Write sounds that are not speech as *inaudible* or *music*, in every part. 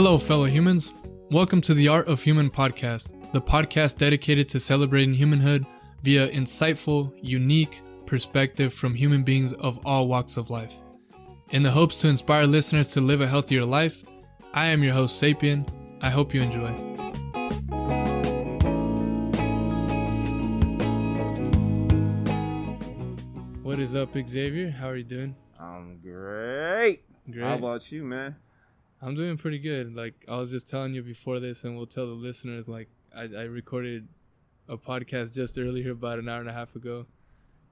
Hello, fellow humans. Welcome to the Art of Human podcast, the podcast dedicated to celebrating humanhood via insightful, unique perspective from human beings of all walks of life. In the hopes to inspire listeners to live a healthier life, I am your host, Sapien. I hope you enjoy. What is up, Xzavier? How are you doing? I'm great. Great. How about you, man? I'm doing pretty good. Like I was just telling you before this, and we'll tell the listeners. Like I, I recorded a podcast just earlier, about an hour and a half ago.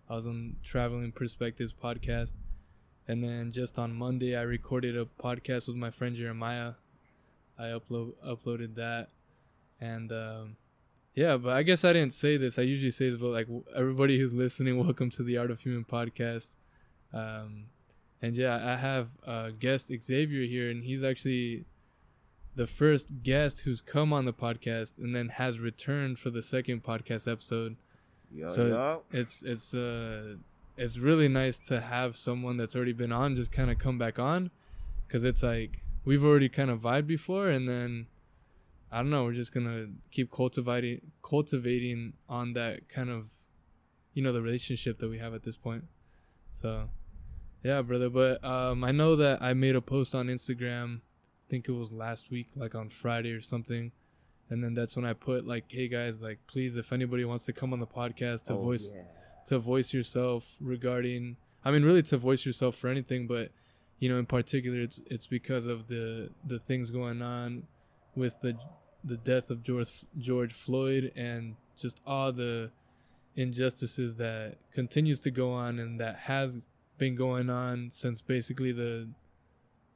I was on Traveling Perspectives podcast, and then just on Monday, I recorded a podcast with my friend Jeremiah. I upload uploaded that, and um, yeah, but I guess I didn't say this. I usually say this, but like everybody who's listening, *laughs* welcome to the Art of Human podcast. Um, and yeah, I have uh, guest Xzavier here, and he's actually the first guest who's come on the podcast and then has returned for the second podcast episode. Yo, So, yo. It's it's uh it's really nice to have someone that's already been on just kind of come back on, because it's like we've already kind of vibed before, and then I don't know, we're just gonna keep cultivating cultivating on that kind of, you know, the relationship that we have at this point. So, yeah, brother. But um, I know that I made a post on Instagram. I think it was last week, like on Friday or something. And then that's when I put like, "Hey guys, like, please, if anybody wants to come on the podcast to Oh, voice yeah. to voice yourself regarding I mean really to voice yourself for anything but you know in particular it's it's because of the the things going on with the the death of George George Floyd and just all the injustices that continues to go on and that has been going on since basically the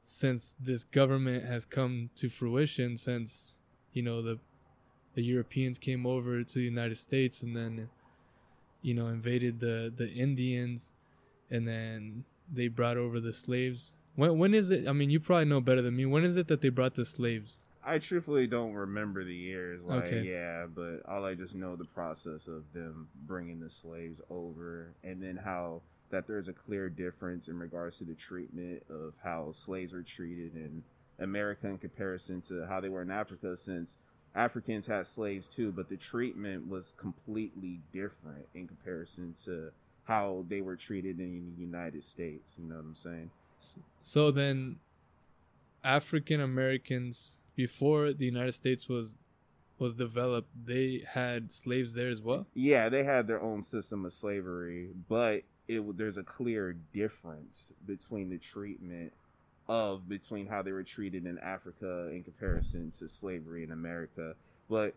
since this government has come to fruition since you know the the Europeans came over to the United States and then you know invaded the the Indians and then they brought over the slaves when when is it I mean you probably know better than me when is it that they brought the slaves I truthfully don't remember the years. Like, Okay. yeah, but all I just know the process of them bringing the slaves over, and then how that there's a clear difference in regards to the treatment of how slaves are treated in America in comparison to how they were in Africa, since Africans had slaves too, but the treatment was completely different in comparison to how they were treated in the United States. You know what I'm saying? so then African Americans before the United States was was developed they had slaves there as well Yeah, they had their own system of slavery, but it there's a clear difference between the treatment of between how they were treated in Africa in comparison to slavery in America. But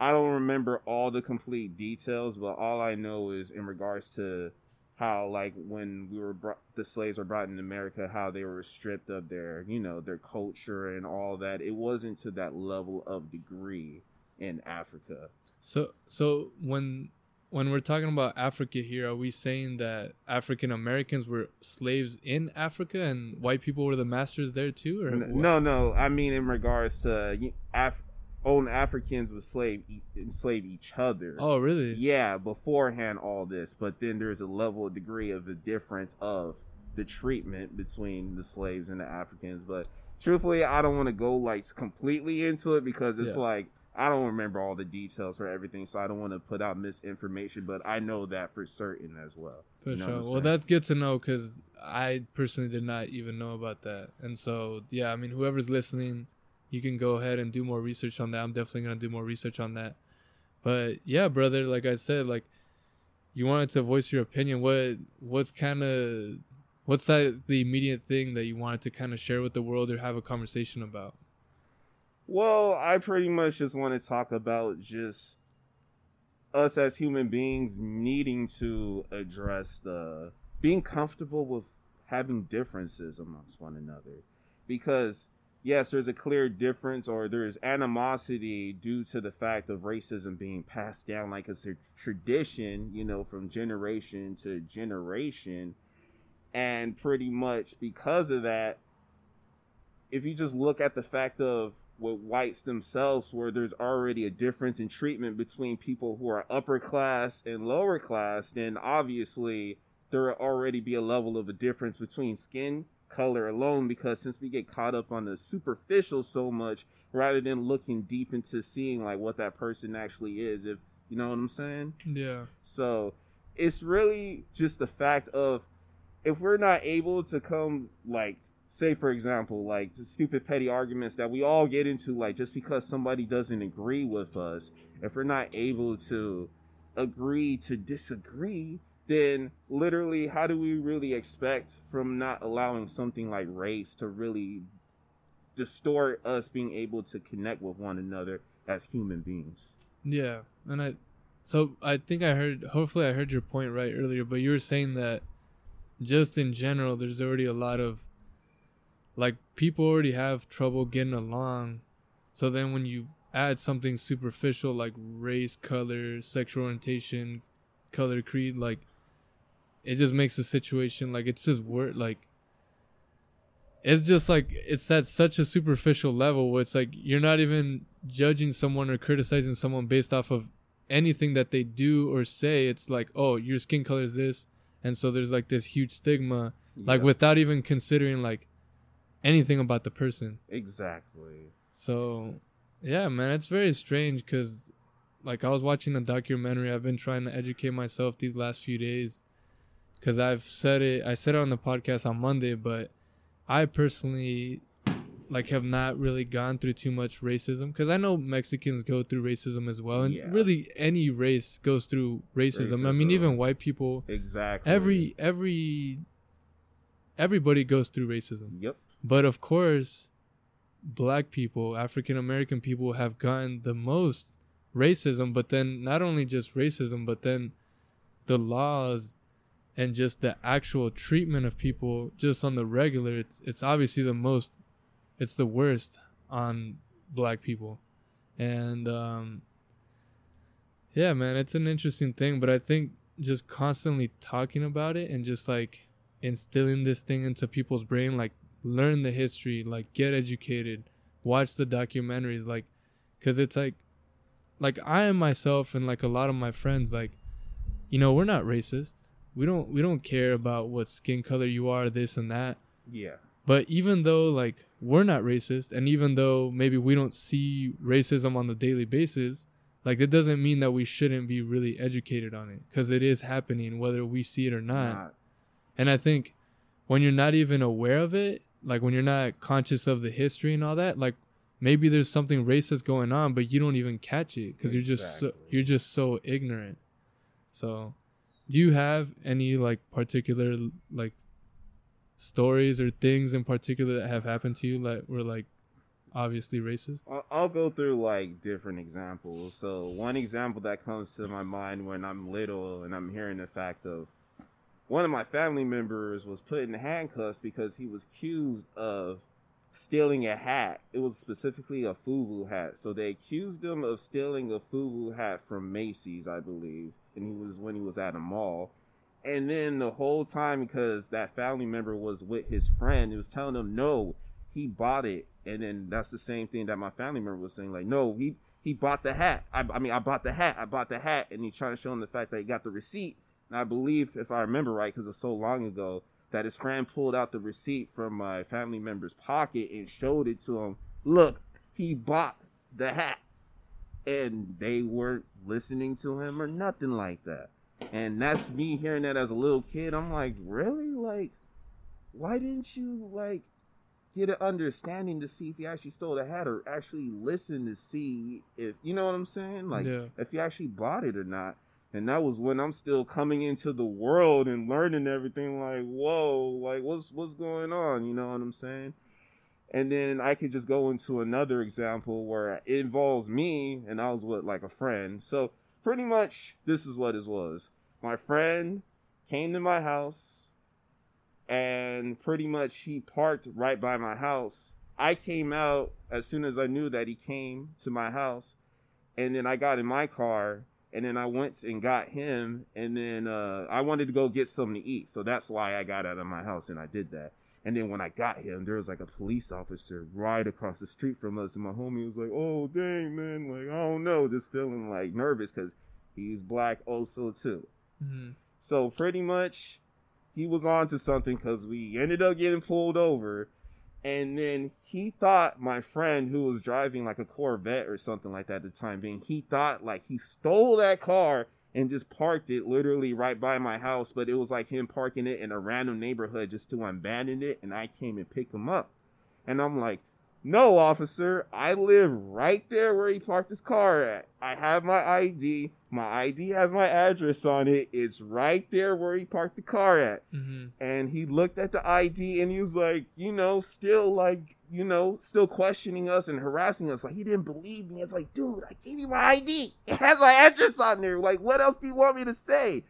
I don't remember all the complete details, but all I know is in regards to how like when we were brought, the slaves were brought in America, how they were stripped of their you know their culture and all that. It wasn't to that level of degree in Africa. So so when when we're talking about Africa here, are we saying that African Americans were slaves in Africa and white people were the masters there too? Or N- what? No, no. I mean, in regards to Af- own Africans would slave e- enslave each other. Oh, really? yeah, beforehand all this, but then there's a level of degree of the difference of the treatment between the slaves and the Africans. But truthfully, I don't want to go like completely into it because it's Yeah. like I don't remember all the details for everything, so I don't want to put out misinformation. But I know that for certain as well. For You know sure. Well, that's good to know because I personally did not even know about that. And so, yeah, I mean, whoever's listening, you can go ahead and do more research on that. I'm definitely gonna do more research on that. But yeah, brother, like I said, like you wanted to voice your opinion. What what's kind of what's that the immediate thing that you wanted to kind of share with the world or have a conversation about? Well, I pretty much just want to talk about just us as human beings needing to address the being comfortable with having differences amongst one another. Because, yes, there's a clear difference or there's animosity due to the fact of racism being passed down like it's a tradition, you know, from generation to generation. And pretty much because of that, if you just look at the fact of with whites themselves where there's already a difference in treatment between people who are upper class and lower class then obviously there will already be a level of a difference between skin color alone because since we get caught up on the superficial so much rather than looking deep into seeing like what that person actually is if you know what i'm saying Yeah. so it's really just the fact of if we're not able to come like say for example like the stupid petty arguments that we all get into like just because somebody doesn't agree with us if we're not able to agree to disagree then literally how do we really expect from not allowing something like race to really distort us being able to connect with one another as human beings Yeah, and I, so I think I heard. Hopefully, I heard your point right earlier. But you were saying that, just in general, there's already a lot of, like, people already have trouble getting along. So then, when you add something superficial like race, color, sexual orientation, color, creed, like, it just makes the situation like it's just word like. It's just like it's at such a superficial level where it's like you're not even judging someone or criticizing someone based off of anything that they do or say it's like oh your skin color is this and so there's like this huge stigma like without even considering like anything about the person. Exactly. So yeah man it's very strange because like i was watching a documentary. I've been trying to educate myself these last few days because i've said it i said it on the podcast on monday but i personally like have not really gone through too much racism because i know mexicans go through racism as well and Yeah. really any race goes through racism. i mean even white people exactly. every every everybody goes through racism. Yep but of course, black people, African American people have gotten the most racism, but then not only just racism, but then the laws and just the actual treatment of people just on the regular, it's it's obviously the most it's the worst on black people. And um yeah, man, it's an interesting thing, but I think just constantly talking about it and just like instilling this thing into people's brain like learn the history like get educated watch the documentaries like because it's like like i am myself and like a lot of my friends like you know we're not racist. We don't we don't care about what skin color you are this and that. Yeah. But even though like we're not racist and even though maybe we don't see racism on the daily basis like it doesn't mean that we shouldn't be really educated on it because it is happening whether we see it or not. Not- and I think when you're not even aware of it, like when you're not conscious of the history and all that, like maybe there's something racist going on, but you don't even catch it because you're just so, you're just so ignorant. So, do you have any like particular like stories or things in particular that have happened to you that were like obviously racist? I'll, I'll go through like different examples. So one example that comes to my mind when I'm little and I'm hearing the fact of one of my family members was put in handcuffs because he was accused of stealing a hat. It was specifically a FUBU hat. So they accused him of stealing a FUBU hat from Macy's, I believe, and he was when he was at a mall. And then the whole time, because that family member was with his friend, he was telling him, no, he bought it. And then that's the same thing that my family member was saying, like, no, he he bought the hat. I, I mean, I bought the hat. I bought the hat. And he's trying to show him the fact that he got the receipt. And I believe, if I remember right, because it's so long ago, that his friend pulled out the receipt from my family member's pocket and showed it to him. Look, he bought the hat. And they weren't listening to him or nothing like that. And that's me hearing that as a little kid. I'm like, really? Like, why didn't you, like, get an understanding to see if he actually stole the hat or actually listen to see if, you know what I'm saying? Like, Yeah. if he actually bought it or not. And that was when I'm still coming into the world and learning everything. Like, whoa, like what's what's going on? You know what I'm saying? And then I could just go into another example where it involves me, and I was with like a friend. So pretty much, this is what it was. My friend came to my house, and pretty much he parked right by my house. I came out as soon as I knew that he came to my house, and then I got in my car and then I went and got him, and then uh, I wanted to go get something to eat, so that's why I got out of my house and I did that. And then when I got him, there was like a police officer right across the street from us, and my homie was like, "Oh dang man, like I don't know, just feeling like nervous because he's black also too." hmm So pretty much, he was on to something because we ended up getting pulled over. And then he thought my friend who was driving like a Corvette or something like that at the time being, he thought like he stole that car and just parked it literally right by my house. But it was like him parking it in a random neighborhood just to abandon it. And I came and picked him up. And I'm like, no, officer, I live right there where he parked his car at. I have my ID. My ID has my address on it. It's right there where he parked the car at. Mm-hmm. And he looked at the ID and he was like, you know, still like, you know, still questioning us and harassing us. Like, he didn't believe me. It's like, dude, I gave you my ID. It has my address on there. Like, what else do you want me to say?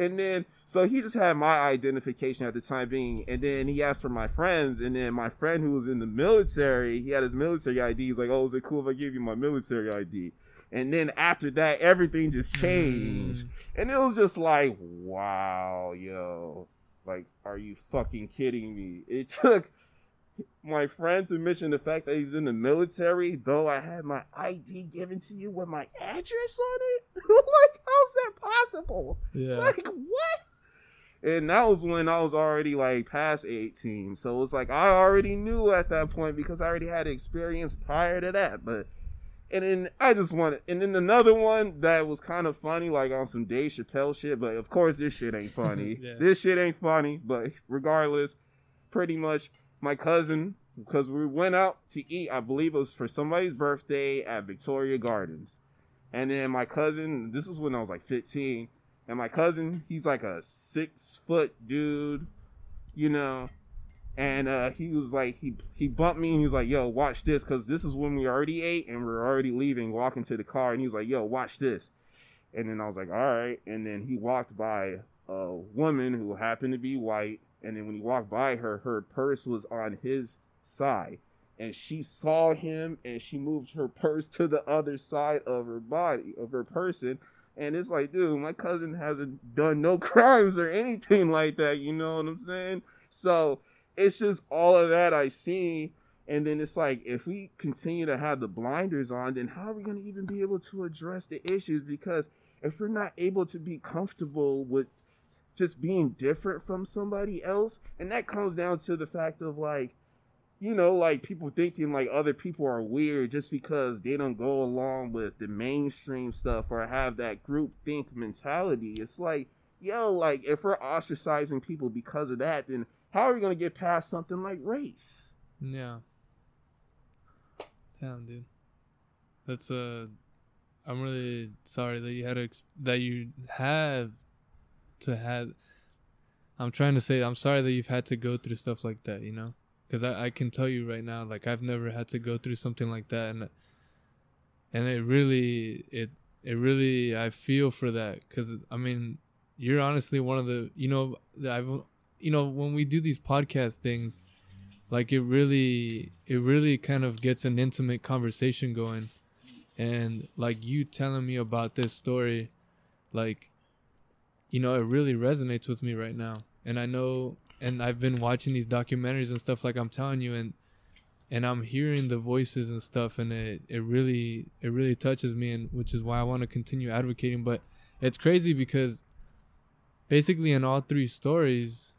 And then, so he just had my identification at the time being. And then he asked for my friends. And then my friend who was in the military, he had his military ID. He's like, oh, is it cool if I give you my military ID? And then after that, everything just changed. Mm. And it was just like, wow, yo. Like, are you fucking kidding me? It *laughs* took my friend to mention the fact that he's in the military, though I had my ID given to you with my address on it. *laughs* like, how's that possible? Yeah. Like, what? And that was when I was already like past 18. So it was like I already knew at that point because I already had experience prior to that. But and then I just wanted and then another one that was kind of funny, like on some Dave Chappelle shit, but of course this shit ain't *laughs* funny. Yeah. This shit ain't funny, but regardless, pretty much my cousin because we went out to eat, I believe it was for somebody's birthday at Victoria Gardens. And then my cousin, this is when I was like 15, and my cousin, he's like a six foot dude, you know. And uh, he was like, he he bumped me and he was like, "Yo, watch this," because this is when we already ate and we are already leaving, walking to the car. And he was like, "Yo, watch this." And then I was like, "All right." And then he walked by a woman who happened to be white. And then when he walked by her, her purse was on his side. And she saw him and she moved her purse to the other side of her body, of her person. And it's like, dude, my cousin hasn't done no *laughs* crimes or anything like that. You know what I'm saying? So it's just all of that I see. And then it's like, if we continue to have the blinders on, then how are we going to even be able to address the issues? Because if we're not able to be comfortable with just being different from somebody else, and that comes down to the fact of like, you know, like people thinking like other people are weird just because they don't go along with the mainstream stuff or have that group think mentality. It's like, yo, like if we're ostracizing people because of that, then how are we gonna get past something like race? Yeah. Damn, dude. That's uh I'm really sorry that you had to that you have to have I'm trying to say I'm sorry that you've had to go through stuff like that, you know? Cuz I I can tell you right now like I've never had to go through something like that and and it really it it really I feel for that cuz I mean you're honestly one of the you know I've you know when we do these podcast things like it really it really kind of gets an intimate conversation going and like you telling me about this story like you know it really resonates with me right now. And i know and i've been watching these documentaries and stuff like i'm telling you and and i'm hearing the voices and stuff and it it really it really touches me and which is why i want to continue advocating. But it's crazy because basically in all three stories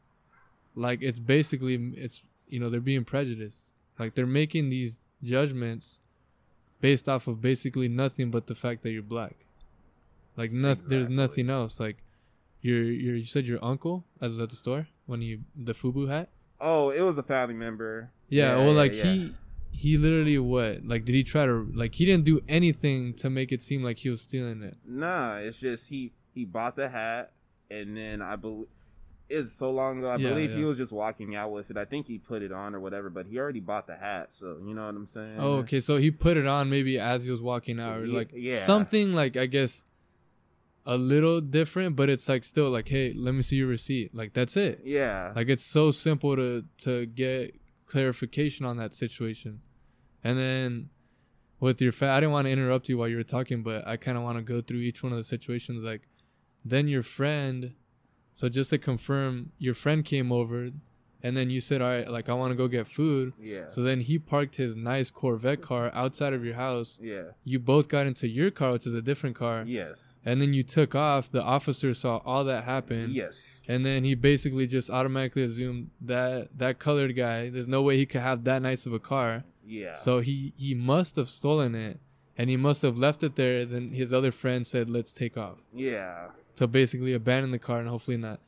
like it's basically it's you know they're being prejudiced. Like they're making these judgments based off of basically nothing but the fact that you're black. Like nothing there's nothing else. Like your your you said your uncle as was at the store when he the fubu hat Oh, it was a family member. yeah, Yeah, well like yeah. he he literally what like did he try to like he didn't do anything to make it seem like he was stealing it Nah, it's just he he bought the hat and then I believe it's so long ago. I Yeah, believe he was just walking out with it. I think he put it on or whatever, but he already bought the hat, so you know what I'm saying. oh okay so he put it on maybe as he was walking out or like yeah. something like i guess a little different but it's like still like hey let me see your receipt. Like that's it. Yeah. like it's so simple to to get clarification on that situation. And then with your fa- i didn't want to interrupt you while you were talking but i kind of want to go through each one of the situations like then your friend so just to confirm your friend came over and then you said, "All right, like I want to go get food." Yeah. So then he parked his nice Corvette car outside of your house. yeah. You both got into your car, which is a different car, Yes. and then you took off. The officer saw all that happen. Yes. And then he basically just automatically assumed that that colored guy, there's no way he could have that nice of a car. Yeah. So he he must have stolen it, and he must have left it there. Then his other friend said, "Let's take off." yeah. To basically abandon the car and hopefully not.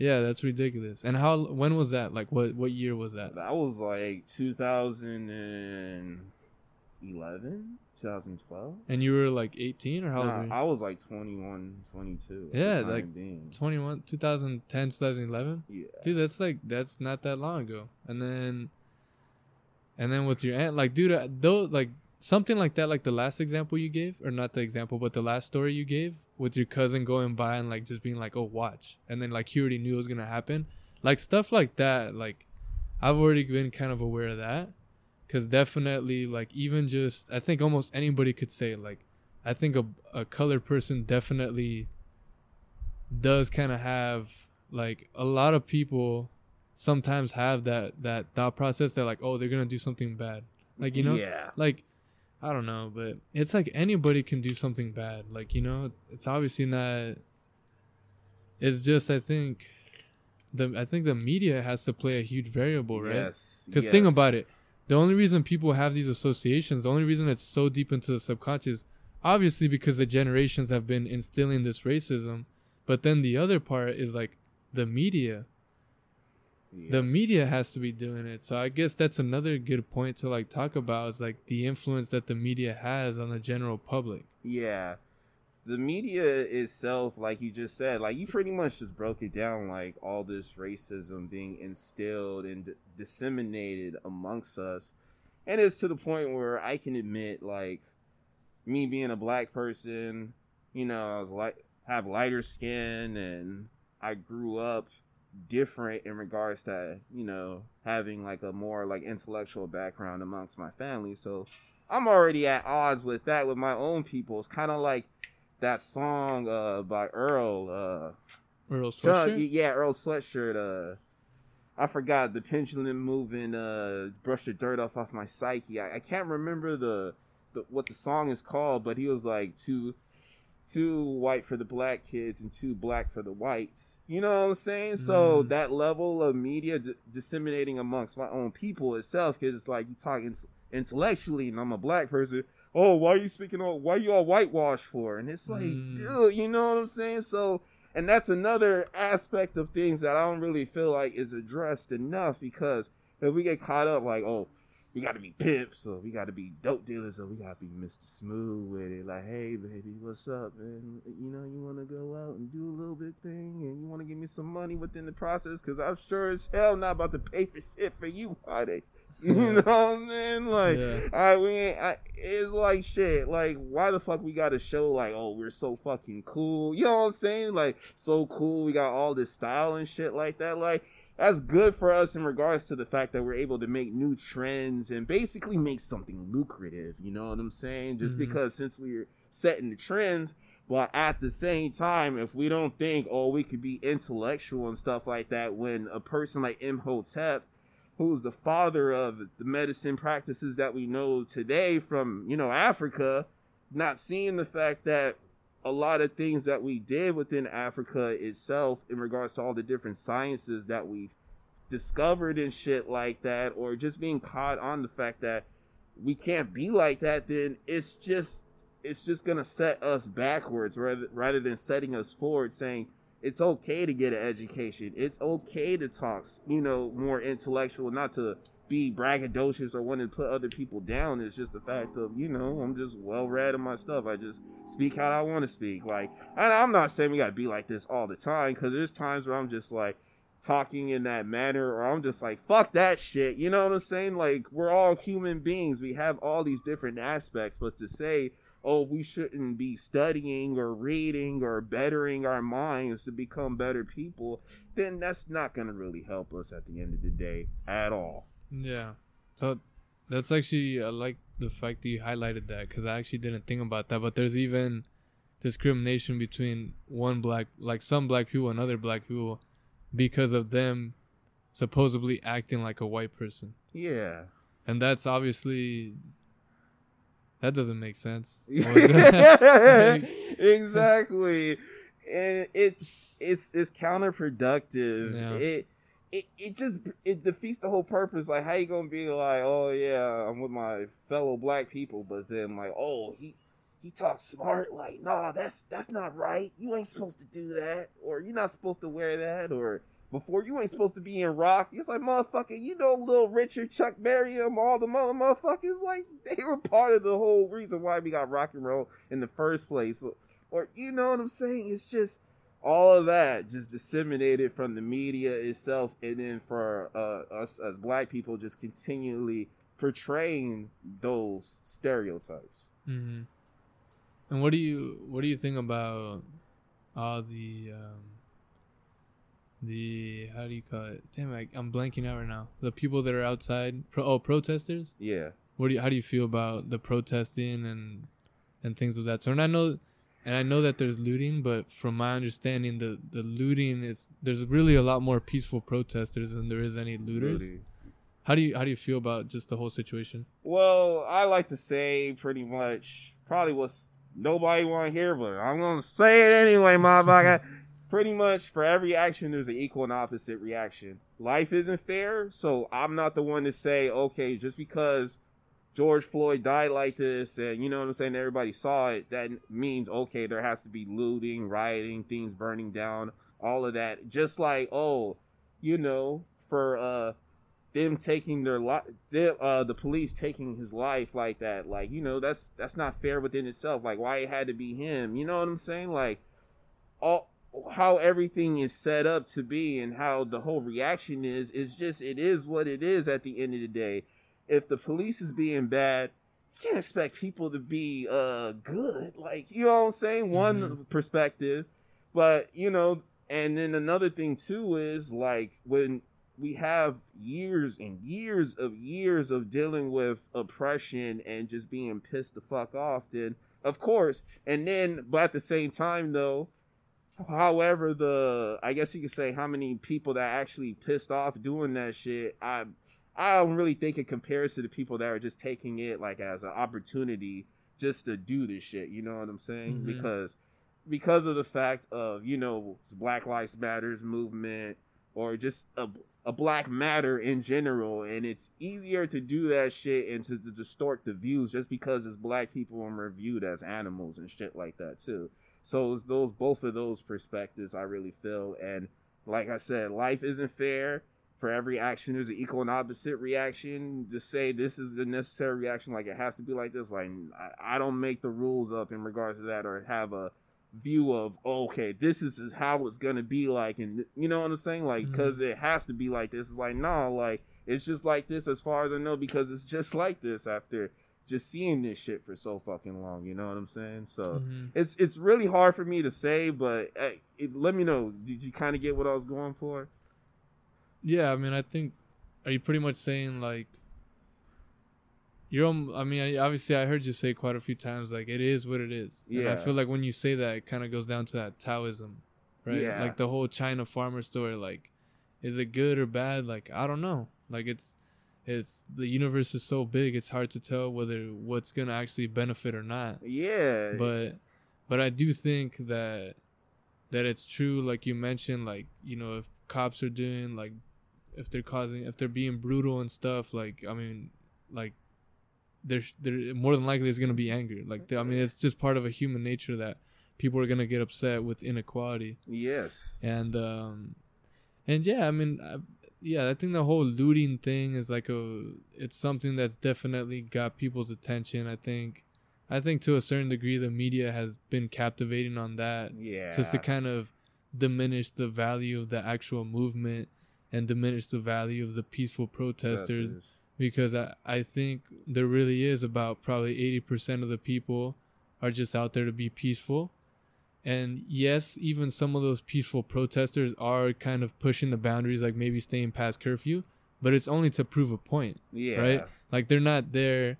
Yeah, that's ridiculous. And how? When was that? Like, what what year was that? That was like 2011, 2012. And you were like 18 or how old were you? Nah, I was like 21, 22. Yeah, like being. 21, 2010, 2011. Yeah. Dude, that's like that's not that long ago. And then, and then with your aunt, like, dude, uh, though, like something like that, like the last example you gave, or not the example, but the last story you gave with your cousin going by and like just being like, "Oh, watch," and then like he already knew it was gonna happen, like stuff like that. Like, I've already been kind of aware of that, because definitely, like, even just I think almost anybody could say like, I think a a colored person definitely does kind of have like a lot of people sometimes have that that thought process that like oh they're gonna do something bad like you know Yeah. like i don't know but it's like anybody can do something bad like you know it's obviously not it's just i think the i think the media has to play a huge variable right Yes. because yes. think about it the only reason people have these associations the only reason it's so deep into the subconscious obviously because the generations have been instilling this racism but then the other part is like the media the media has to be doing it so i guess that's another good point to like talk about is like the influence that the media has on the general public Yeah. The media itself, like you just said, like you pretty much just broke it down, like all this racism being instilled and d- disseminated amongst us. And it's to the point where I can admit, like, me being a black person, you know, I was like, have lighter skin and I grew up different in regards to, you know, having like a more like intellectual background amongst my family. So I'm already at odds with that with my own people. It's kind of like that song uh by Earl uh Earl Chuck- Sweatshirt? yeah, Earl Sweatshirt uh I forgot the pendulum moving uh brush the dirt off off my psyche. I, I can't remember the, the what the song is called, but he was like too too white for the black kids and too black for the whites. You know what I'm saying? So Mm. that level of media d- disseminating amongst my own people itself, because it's like you talking intellectually, and I'm a black person. Oh, why are you speaking all? Why you all whitewashed for? And it's like, Mm. dude, you know what I'm saying? So, and that's another aspect of things that I don't really feel like is addressed enough because if we get caught up, like, oh, we got to be pimps, or we got to be dope dealers, or we got to be Mr. Smooth with it. Like, hey, baby, what's up? And you know, you want to go out and do a little bit thing, and you want to give me some money within the process, because I'm sure as hell not about to pay for shit for you, they? *laughs* You Yeah. know what I'm saying? Like, Yeah. I mean, I, it's like shit. Like, why the fuck we gotta show like, oh, we're so fucking cool? You know what I'm saying? Like, so cool. We got all this style and shit like that. Like, that's good for us in regards to the fact that we're able to make new trends and basically make something lucrative. You know what I'm saying? Just Mhm. because since we're setting the trends. But at the same time, if we don't think, oh, we could be intellectual and stuff like that, when a person like Imhotep who's the father of the medicine practices that we know today from you know Africa, not seeing the fact that a lot of things that we did within Africa itself in regards to all the different sciences that we've discovered and shit like that, or just being caught on the fact that we can't be like that, then it's just it's just gonna set us backwards rather rather than setting us forward, saying it's okay to get an education. It's okay to talk, you know, more intellectual, not to be braggadocious or want to put other people down. It's just the fact of, you know, I'm just well read in my stuff. I just speak how I want to speak. Like, and I'm not saying we got to be like this all the time because there's times where I'm just like talking in that manner or I'm just like, fuck that shit. You know what I'm saying? Like, we're all human beings. We have all these different aspects, but to say, oh, we shouldn't be studying or reading or bettering our minds to become better people, then that's not going to really help us at the end of the day at all. Yeah. So that's actually I like the fact that you highlighted that because I actually didn't think about that. But there's even discrimination between one black, like some black people and other black people, because of them supposedly acting like a white person. Yeah. And that's obviously that doesn't make sense. *laughs* *laughs* exactly. And it's it's it's counterproductive. Yeah. It it it just it defeats the whole purpose. Like how you gonna be like, oh yeah, I'm with my fellow black people, but then like, oh he he talks smart. Like, nah, that's that's not right. You ain't supposed to do that, or you're not supposed to wear that, or before you ain't supposed to be in rock. It's like motherfucker, you know, Little Richard, Chuck Berry, them, all the mother motherfuckers. Like they were part of the whole reason why we got rock and roll in the first place. Or, or you know what I'm saying? It's just all of that just disseminated from the media itself, and then for uh, us as black people, just continually portraying those stereotypes. hmm And what do you what do you think about all the um, the how do you call it? Damn, I, I'm blanking out right now. The people that are outside, pro, oh, protesters. Yeah. What do you, how do you feel about the protesting and and things of that sort? And I know, and I know that there's looting, but from my understanding, the the looting is there's really a lot more peaceful protesters than there is any looters. Really. How do you how do you feel about just the whole situation? Well, I like to say pretty much probably what's nobody want to hear, but I'm gonna say it anyway, motherfucker. *laughs* pretty much for every action, there's an equal and opposite reaction. Life isn't fair, so I'm not the one to say, okay, just because George Floyd died like this, and you know what I'm saying, everybody saw it, that means okay, there has to be looting, rioting, things burning down, all of that. Just like, oh, you know, for uh them taking their life, uh, the police taking his life like that, like you know, that's that's not fair within itself. Like why it had to be him, you know what I'm saying? Like all how everything is set up to be and how the whole reaction is is just it is what it is at the end of the day. If the police is being bad, you can't expect people to be uh good. Like you know what I'm saying? One Mhm. perspective, but you know, and then another thing too is like when we have years and years of years of dealing with oppression and just being pissed the fuck off, then of course, and then but at the same time though, however the I guess you could say how many people that actually pissed off doing that shit, I I don't really think it compares to the people that are just taking it like as an opportunity just to do this shit. You know what I'm saying? Mhm. Because because of the fact of you know Black Lives Matters movement or just a a black matter in general and it's easier to do that shit and to, to distort the views just because it's black people and we're viewed as animals and shit like that too so it's those both of those perspectives i really feel and like i said life isn't fair for every action there's an equal and opposite reaction. To say this is the necessary reaction like it has to be like this like i, I don't make the rules up in regards to that or have a view of okay this is how it's gonna be like and you know what i'm saying? Like because it has to be like this. It's like no like it's just like this as far as i know because it's just like this after just seeing this shit for so fucking long you know what i'm saying? So Mhm. it's it's really hard for me to say but uh, it, let me know. Did you kind of get what i was going for Yeah, I mean, I think. Are you pretty much saying like? You're. um, I mean, obviously, I heard you say quite a few times like it is what it is. And I feel like when you say that, it kind of goes down to that Taoism, right? Yeah. Like the whole China farmer story. Like, is it good or bad? Like, I don't know. Like it's, it's the universe is so big, it's hard to tell whether what's gonna actually benefit or not yeah but but I do think that that it's true like you mentioned like you know if cops are doing like if they're causing if they're being brutal and stuff like I mean like there's there more than likely is going to be anger like I mean it's just part of a human nature that people are going to get upset with inequality. Yes. And um and yeah I mean I, yeah I think the whole looting thing is like a it's something that's definitely got people's attention I think. I think to a certain degree the media has been captivating on that yeah just to kind of diminish the value of the actual movement and diminish the value of the peaceful protesters because I, I think there really is about probably 80% of the people are just out there to be peaceful. And yes, even some of those peaceful protesters are kind of pushing the boundaries, like maybe staying past curfew, but it's only to prove a point, yeah right? Like they're not there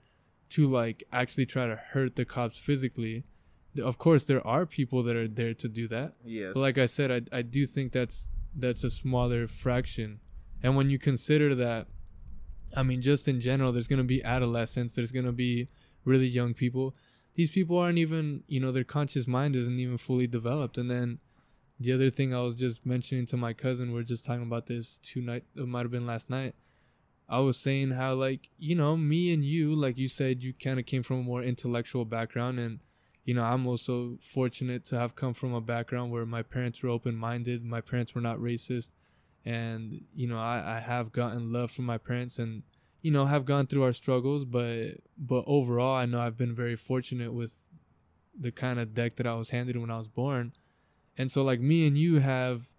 to like actually try to hurt the cops physically. Of course, there are people that are there to do that, yes but like I said, I I do think that's that's a smaller fraction, And when you consider that, I mean, just in general, there's gonna be adolescents, there's gonna be really young people. These people aren't even, you know, their conscious mind isn't even fully developed. And then the other thing I was just mentioning to my cousin, we are just talking about this two night, it might have been last night. I was saying how like you know me and you, like you said, you kind of came from a more intellectual background, and you know I'm also fortunate to have come from a background where my parents were open minded, my parents were not racist, and you know I, I have gotten love from my parents and you know have gone through our struggles but but overall i know i've been very fortunate with the kind of deck that i was handed when i was born. And so like me and you have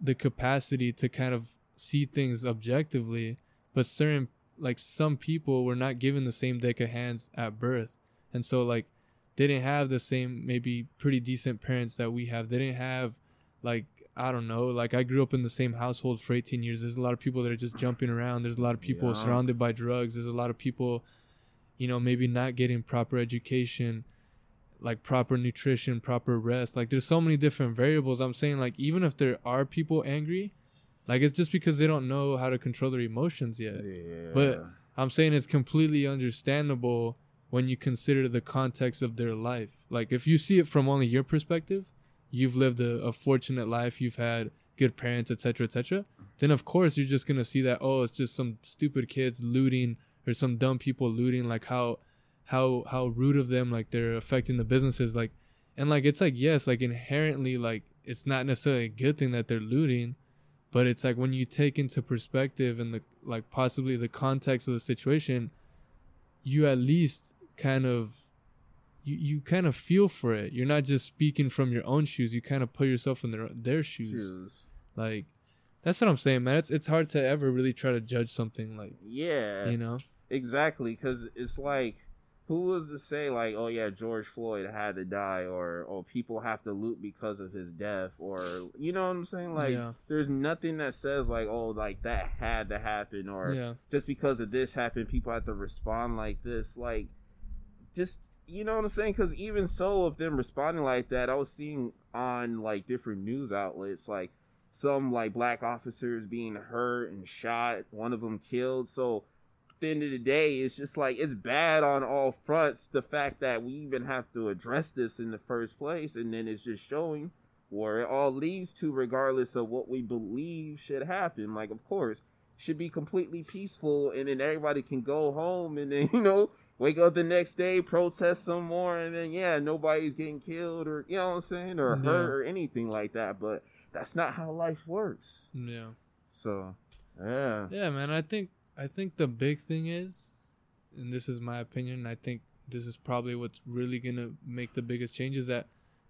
the capacity to kind of see things objectively but certain like some people were not given the same deck of hands at birth. And so like they didn't have the same maybe pretty decent parents that we have they didn't have like I don't know. Like I grew up in the same household for 18 years. There's a lot of people that are just jumping around. There's a lot of people yeah. surrounded by drugs. There's a lot of people, you know, maybe not getting proper education, like proper nutrition, proper rest. Like there's so many different variables. I'm saying like even if there are people angry, like it's just because they don't know how to control their emotions yet. Yeah. But I'm saying it's completely understandable when you consider the context of their life. Like if you see it from only your perspective, you've lived a, a fortunate life, you've had good parents, etc., etc., then of course you're just gonna see that oh, it's just some stupid kids looting or some dumb people looting. Like how how how rude of them, like they're affecting the businesses, like and like it's like yes, like inherently like it's not necessarily a good thing that they're looting, but it's like when you take into perspective and the like possibly the context of the situation, you at least kind of you, you kind of feel for it. You're not just speaking from your own shoes. You kind of put yourself in their their shoes. shoes. Like that's what I'm saying, man. It's it's hard to ever really try to judge something like yeah, you know, exactly because it's like who was to say like oh yeah George Floyd had to die or or people have to loot because of his death or you know what I'm saying like yeah. there's nothing that says like oh like that had to happen or yeah. just because of this happened people have to respond like this like just you know what I'm saying? Because even so, of them responding like that, I was seeing on like different news outlets, like some like black officers being hurt and shot, one of them killed. So at the end of the day, it's just like it's bad on all fronts. The fact that we even have to address this in the first place, and then it's just showing where it all leads to, regardless of what we believe should happen. Like, of course, should be completely peaceful, and then everybody can go home, and then *laughs* you know wake up the next day, protest some more, and then yeah, nobody's getting killed or you know what I'm saying, or yeah. hurt or anything like that. But that's not how life works. Yeah. So, yeah. Yeah, man. I think I think the big thing is, and this is my opinion. I think this is probably what's really gonna make the biggest change is that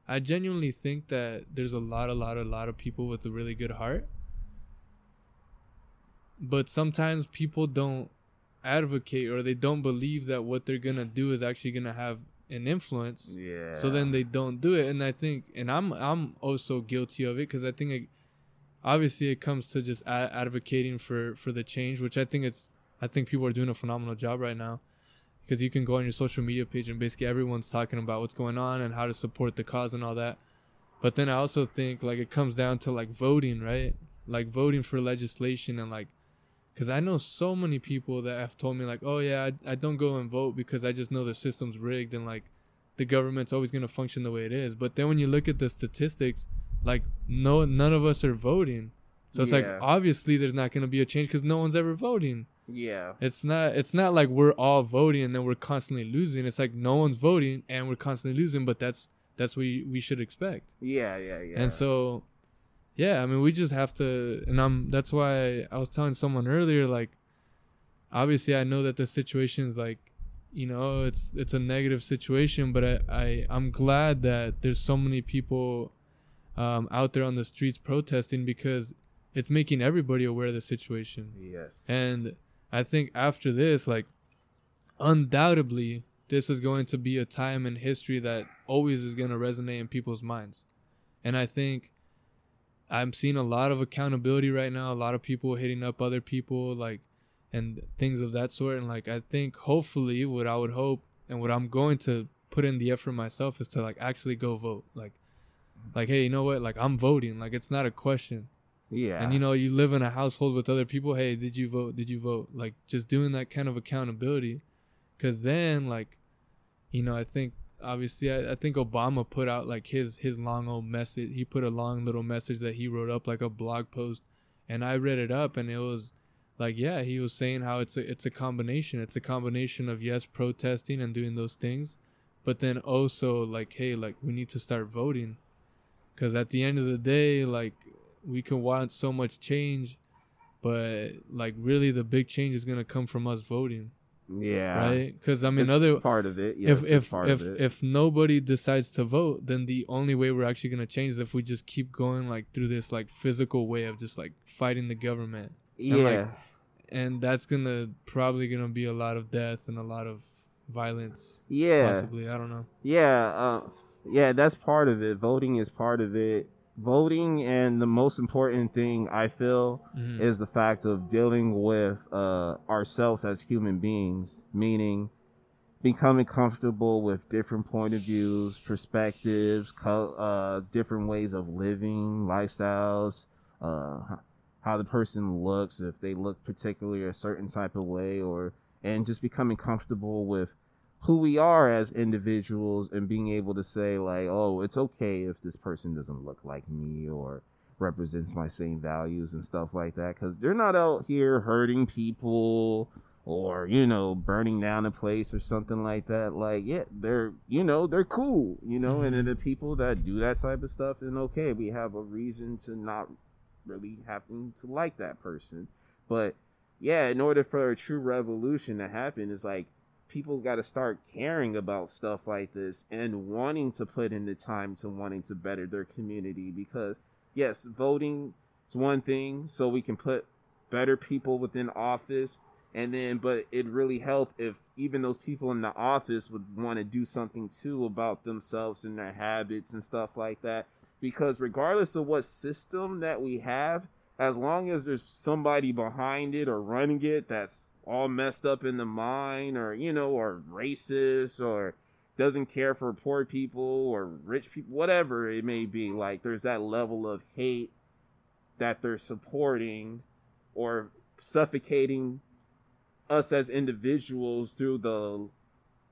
I genuinely think that there's a lot, a lot, a lot of people with a really good heart. But sometimes people don't advocate or they don't believe that what they're gonna do is actually gonna have an influence. Yeah. So then they don't do it, and I think, and I'm I'm also guilty of it because I think, it, obviously, it comes to just advocating for for the change, which I think it's I think people are doing a phenomenal job right now, because you can go on your social media page and basically everyone's talking about what's going on and how to support the cause and all that. But then I also think like it comes down to like voting, right? Like voting for legislation and like because I know so many people that have told me like, oh yeah, I, I don't go and vote because I just know the system's rigged and like the government's always gonna function the way it is. But then when you look at the statistics, like no none of us are voting. So it's yeah. like obviously there's not gonna be a change because no one's ever voting. Yeah. It's not it's not like we're all voting and then we're constantly losing. It's like no one's voting and we're constantly losing, but that's that's what we, we should expect. Yeah, yeah, yeah. And so yeah, I mean, we just have to, and I'm. That's why I was telling someone earlier, like, obviously, I know that the situation is like, you know, it's it's a negative situation, but I, I I'm glad that there's so many people, um, out there on the streets protesting because it's making everybody aware of the situation. Yes. And I think after this, like, undoubtedly, this is going to be a time in history that always is going to resonate in people's minds, and I think I'm seeing a lot of accountability right now. A lot of people hitting up other people, like, and things of that sort. And like, I think hopefully, what I would hope and what I'm going to put in the effort myself is to like actually go vote. Like, mm-hmm. like, hey, you know what? Like, I'm voting. Like, it's not a question. Yeah. And you know, you live in a household with other people. Hey, did you vote? Did you vote? Like just doing that kind of accountability, because then like, you know, I think obviously I, I think Obama put out like his his long old message. He put a long little message that he wrote up like a blog post, and I read it up, and it was like yeah, he was saying how it's a it's a combination. It's a combination of yes, protesting and doing those things, but then also like hey, like we need to start voting, because at the end of the day, like we can want so much change, but like really the big change is gonna come from us voting, yeah. right? Because I mean, It's- other it's part of it. Yes, if if part if of it. if nobody decides to vote, then the only way we're actually gonna change is if we just keep going like through this like physical way of just like fighting the government, yeah. like, and that's gonna probably gonna be a lot of death and a lot of violence. yeah. Possibly, I don't know. Yeah, uh, yeah, that's part of it. Voting is part of it. Voting and the most important thing I feel Mhm. is the fact of dealing with uh, ourselves as human beings, meaning becoming comfortable with different point of views, perspectives, co- uh, different ways of living, lifestyles, uh, how the person looks, if they look particularly a certain type of way, or and just becoming comfortable with who we are as individuals and being able to say like oh it's okay if this person doesn't look like me or represents my same values and stuff like that because they're not out here hurting people or you know burning down a place or something like that. Like yeah they're you know they're cool you know and mm-hmm. then the people that do that type of stuff then okay we have a reason to not really having to like that person. But yeah in order for a true revolution to happen it's like people got to start caring about stuff like this and wanting to put in the time to wanting to better their community because yes voting is one thing so we can put better people within office and then but it'd really help if even those people in the office would want to do something too about themselves and their habits and stuff like that because regardless of what system that we have as long as there's somebody behind it or running it that's all messed up in the mind or you know or racist or doesn't care for poor people or rich people whatever it may be like there's that level of hate that they're supporting or suffocating us as individuals through the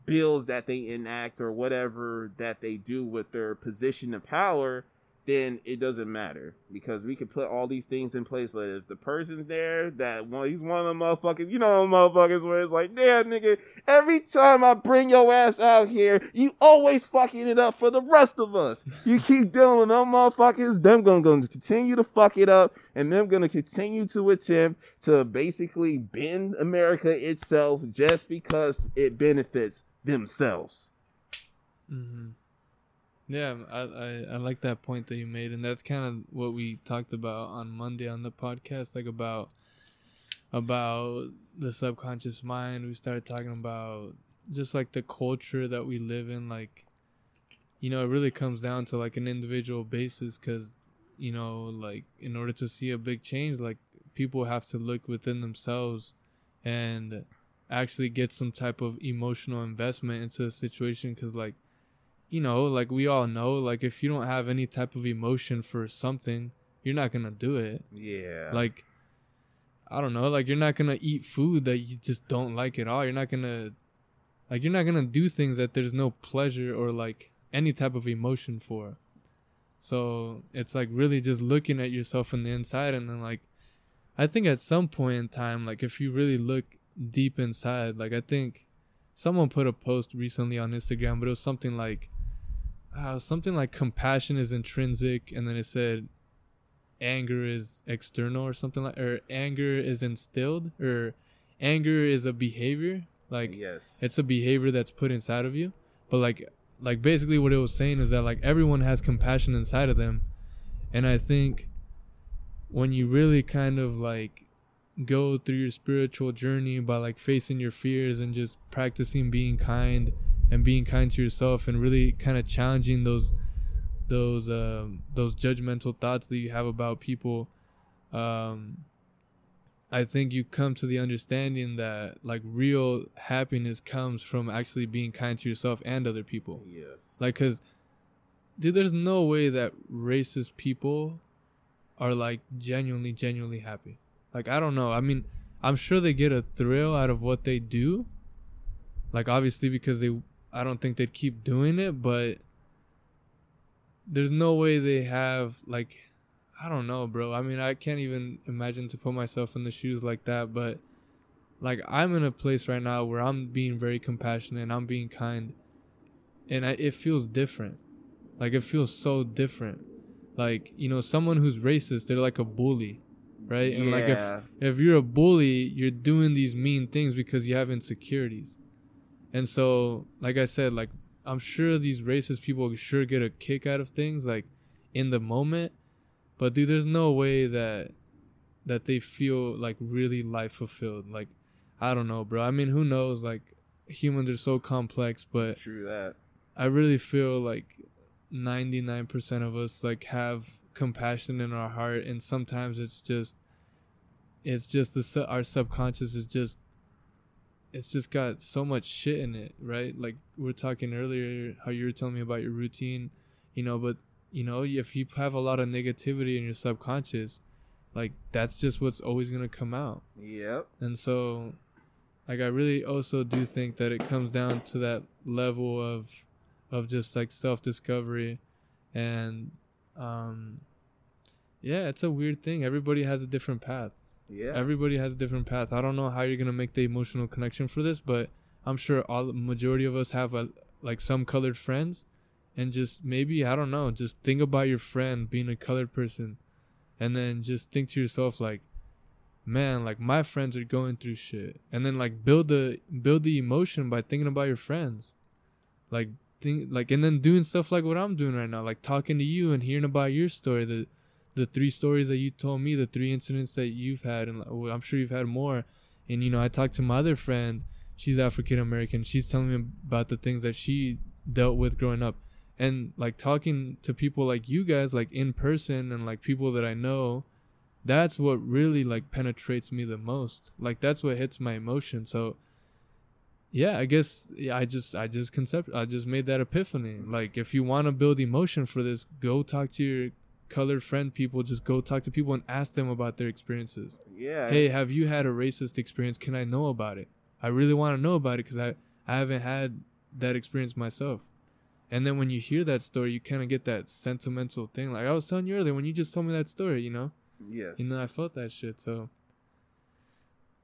bills that they enact or whatever that they do with their position of power then it doesn't matter because we can put all these things in place. But if the person's there, that one, he's one of the motherfuckers, you know, the motherfuckers where it's like, damn, nigga, every time I bring your ass out here, you always fucking it up for the rest of us. You keep dealing with them motherfuckers, them gonna, gonna continue to fuck it up, and them gonna continue to attempt to basically bend America itself just because it benefits themselves. Mm-hmm. Yeah, um, I, I I like that point that you made, and that's kind of what we talked about on Monday on the podcast, like about about the subconscious mind. We started talking about just like the culture that we live in, like you know, it really comes down to like an individual basis, because you know, like in order to see a big change, like people have to look within themselves and actually get some type of emotional investment into the situation, because like you know, like we all know, like if you don't have any type of emotion for something, you're not gonna do it. Yeah. Like, I don't know, like you're not gonna eat food that you just don't like at all. You're not gonna, like, you're not gonna do things that there's no pleasure or like any type of emotion for. So it's like really just looking at yourself from the inside, and then like, I think at some point in time, like if you really look deep inside, like I think someone put a post recently on Instagram, but it was something like uh, something like compassion is intrinsic, and then it said anger is external or something like, or anger is instilled, or anger is a behavior. Like yes. it's a behavior that's put inside of you, but like like basically what it was saying is that like everyone has compassion inside of them, and I think when you really kind of like go through your spiritual journey by like facing your fears and just practicing being kind and being kind to yourself and really kind of challenging those those um those judgmental thoughts that you have about people um i think you come to the understanding that like real happiness comes from actually being kind to yourself and other people yes. like cuz dude there's no way that racist people are like genuinely genuinely happy. Like I don't know. I mean, I'm sure they get a thrill out of what they do. Like obviously because they I don't think they'd keep doing it, but there's no way they have like I don't know, bro. I mean, I can't even imagine to put myself in the shoes like that, but like I'm in a place right now where I'm being very compassionate and I'm being kind and I, it feels different. Like it feels so different. Like, you know, someone who's racist, they're like a bully, right? And like if if you're a bully, you're doing these mean things because you have insecurities. And so, like I said, like I'm sure these racist people sure get a kick out of things like in the moment, but dude, there's no way that that they feel like really life fulfilled. Like I don't know, bro. I mean, who knows? Like humans are so complex, but True that. I really feel like 99% of us like have compassion in our heart and sometimes it's just it's just the su- our subconscious is just it's just got so much shit in it, right? Like we are talking earlier how you were telling me about your routine, you know, but you know, if you have a lot of negativity in your subconscious, like that's just what's always going to come out. Yep. And so, like, I really also do think that it comes down to that level of, of just like self discovery, and, um, yeah, it's a weird thing. Everybody has a different path. Yeah. Everybody has a different path. I don't know how you're gonna make the emotional connection for this, but I'm sure all majority of us have a like some colored friends, and just maybe I don't know, just think about your friend being a colored person, and then just think to yourself like, man, like my friends are going through shit, and then like build the build the emotion by thinking about your friends, like think like and then doing stuff like what I'm doing right now, like talking to you and hearing about your story, the the three stories that you told me, the three incidents that you've had, and I'm sure you've had more. And you know, I talked to my other friend. She's African American. She's telling me about the things that she dealt with growing up, and like talking to people like you guys, like in person, and like people that I know. That's what really like penetrates me the most. Like that's what hits my emotion. So yeah, I guess yeah, I just I just concept I just made that epiphany. Like if you want to build emotion for this, go talk to your colored friend people just go talk to people and ask them about their experiences. Yeah. hey have you had a racist experience? Can i know about it? I really want to know about it because i i haven't had that experience myself. And then when you hear that story you kind of get that sentimental thing like i was telling you earlier when you just told me that story you know? Yes. you know i felt that shit so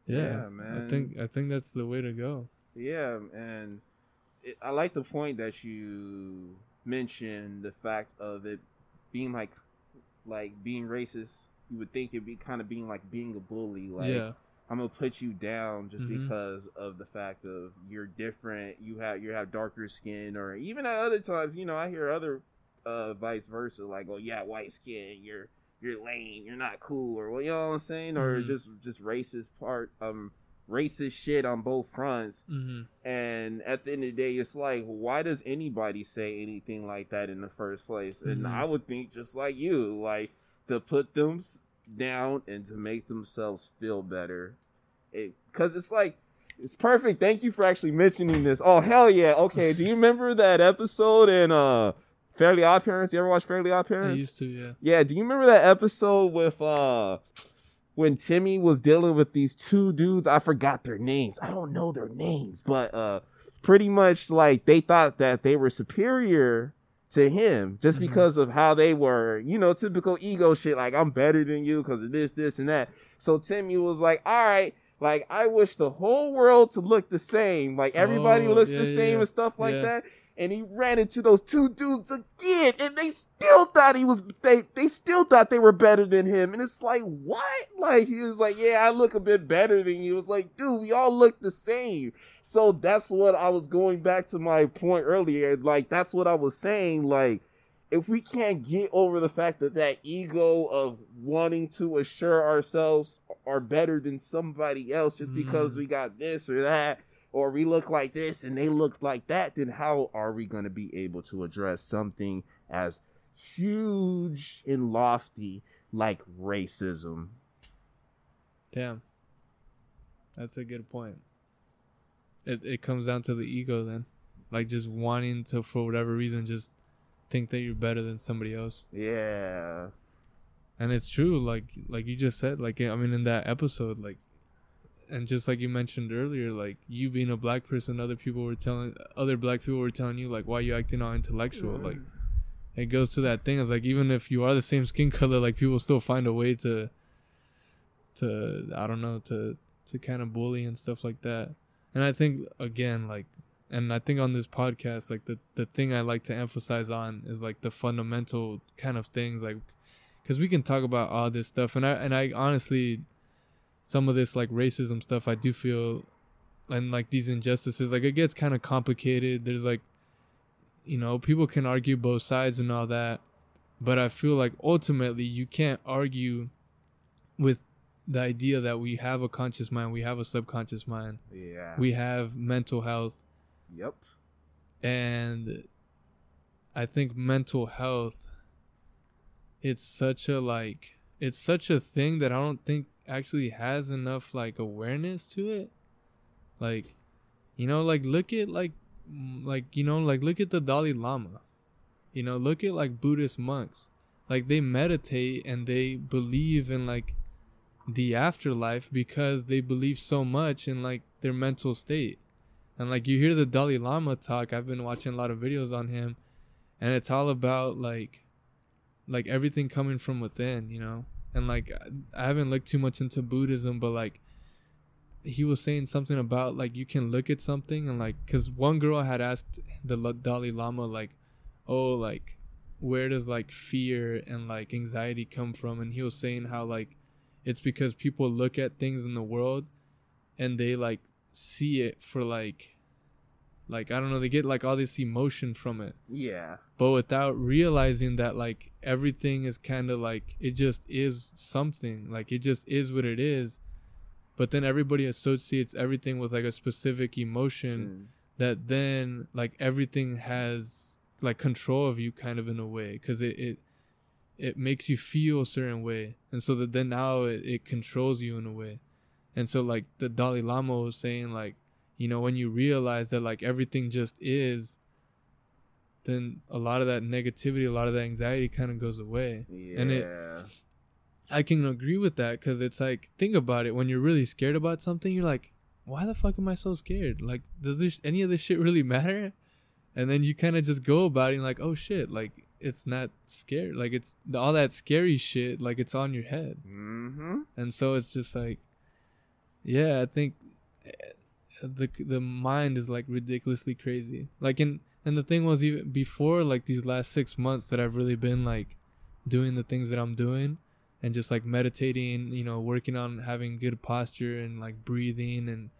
yeah, Yeah, i think i think that's the way to go. Yeah, and it, I like the point that you mentioned the fact of it being like, like being racist. You would think it'd be kind of being like being a bully. Like yeah I'm gonna put you down just Mhm. because of the fact of you're different. You have you have darker skin, or even at other times, you know, I hear other uh vice versa, like, oh yeah, white skin, you're you're lame, you're not cool, or what you know what I'm saying, or Mhm. just just racist part, um, racist shit on both fronts. mm-hmm. And at the end of the day, it's like, why does anybody say anything like that in the first place? And Mhm. I would think just like you, like to put them down and to make themselves feel better. Because it's like, it's perfect. Thank you for actually mentioning this. Oh, hell yeah. Okay. Do you *laughs* remember that episode in uh, Fairly Odd Parents? You ever watch Fairly Odd Parents? i used to yeah Yeah, do you remember that episode with uh when Timmy was dealing with these two dudes? I forgot their names. I don't know their names, but uh pretty much like they thought that they were superior to him just Mhm. because of how they were, you know, typical ego shit like I'm better than you because of this this and that. So Timmy was like, "All right, like I wish the whole world to look the same. Like everybody Oh, looks yeah, the same yeah. and stuff like Yeah. that." And he ran into those two dudes again, and they still thought he was they they still thought they were better than him, and it's like what? Like he was like, yeah, I look a bit better than you. It's like, dude, we all look the same. So that's what I was going back to my point earlier. Like that's what I was saying. Like if we can't get over the fact that that ego of wanting to assure ourselves are better than somebody else just because Mm. we got this or that or we look like this and they look like that, then how are we going to be able to address something as huge and lofty like racism? Damn. That's a good point. It it comes down to the ego then. Like just wanting to for whatever reason just think that you're better than somebody else. Yeah. and it's true like like you just said like i mean in that episode like and just like you mentioned earlier like you being a black person other people were telling other black people were telling you like why you acting all intellectual like it goes to that thing. It's like even if you are the same skin color, like people still find a way to to I don't know to to kind of bully and stuff like that. And I think again, like, and I think on this podcast, like the the thing I like to emphasize on is like the fundamental kind of things, like, because we can talk about all this stuff, and I and I honestly, some of this like racism stuff, I do feel, and like these injustices, like it gets kind of complicated. There's like you know, people can argue both sides and all that, but I feel like ultimately you can't argue with the idea that we have a conscious mind, we have a subconscious mind. Yeah. We have mental health. Yep. And I think mental health it's such a like it's such a thing that I don't think actually has enough like awareness to it. Like you know, like look at like like you know like look at the dalai lama. You know look at like buddhist monks. Like they meditate and they believe in like the afterlife because they believe so much in like their mental state. And like you hear the dalai lama talk. I've been watching a lot of videos on him. And it's all about like like everything coming from within you know and like i haven't looked too much into buddhism but like he was saying something about like you can look at something and like because one girl had asked the Dalai Lama like, oh like, where does like fear and like anxiety come from? And he was saying how like, it's because people look at things in the world, and they like see it for like, like I don't know they get like all this emotion from it. Yeah. But without realizing that like everything is kind of like it just is something like it just is what it is. But then everybody associates everything with like a specific emotion hmm. that then like everything has like control of you kind of in a way because it, it it makes you feel a certain way. And so that then now it, it controls you in a way. And so like the dalai lama was saying like you know when you realize that like everything just is then a lot of that negativity a lot of that anxiety kind of goes away. Yeah. and it I can agree with that because it's like think about it. When you're really scared about something you're like why the fuck am I so scared? Like does this any of this shit really *laughs* matter? And then you kind of just go about it and like oh shit. Like it's not scary. Like it's all that scary shit like it's on your head. Mm-hmm. and so it's just like yeah I think eh, the the mind is like ridiculously crazy. Like and and the thing was even before like these last six months that I've really been like doing the things that I'm doing and just like meditating, you know, working on having good posture and like breathing and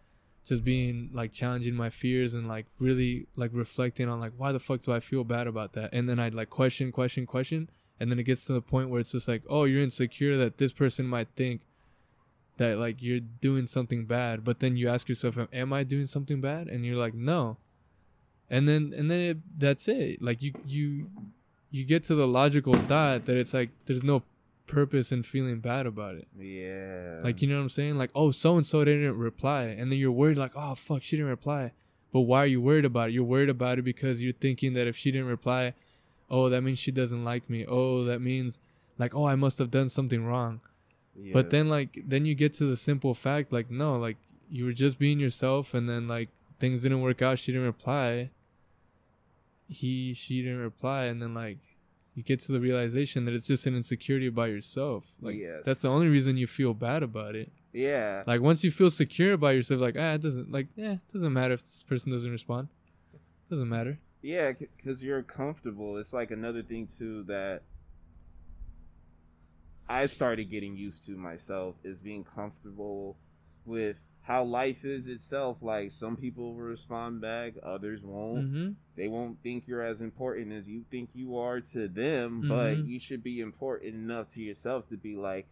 just being like challenging my fears and like really like reflecting on like why the fuck do I feel bad about that? And then I'd like question, question, question, and then it gets to the point where it's just like, oh, you're insecure that this person might think that like you're doing something bad, but then you ask yourself, am I doing something bad? And you're like, no. And then and then it, that's it. Like you you you get to the logical thought that it's like there's no purpose in feeling bad about it. Yeah. Like you know what I'm saying? Like, oh, so and so didn't reply, and then you're worried, like, oh fuck, she didn't reply. But why are you worried about it? You're worried about it because you're thinking that if she didn't reply, oh, that means she doesn't like me. Oh, that means like, oh, I must have done something wrong. Yes. But then like then you get to the simple fact, like, no, like you were just being yourself and then like things didn't work out, she didn't reply. He she didn't reply and then like you get to the realization that it's just an insecurity about yourself. Like yes. that's the only reason you feel bad about it. Yeah. Like once you feel secure about yourself, like ah, it doesn't like yeah, it doesn't matter if this person doesn't respond. It doesn't matter. Yeah, because you're comfortable. It's like another thing too that I started getting used to myself is being comfortable with how life is itself. Like some people will respond back, others won't. Mm-hmm. They won't think you're as important as you think you are to them, mm-hmm. but you should be important enough to yourself to be like,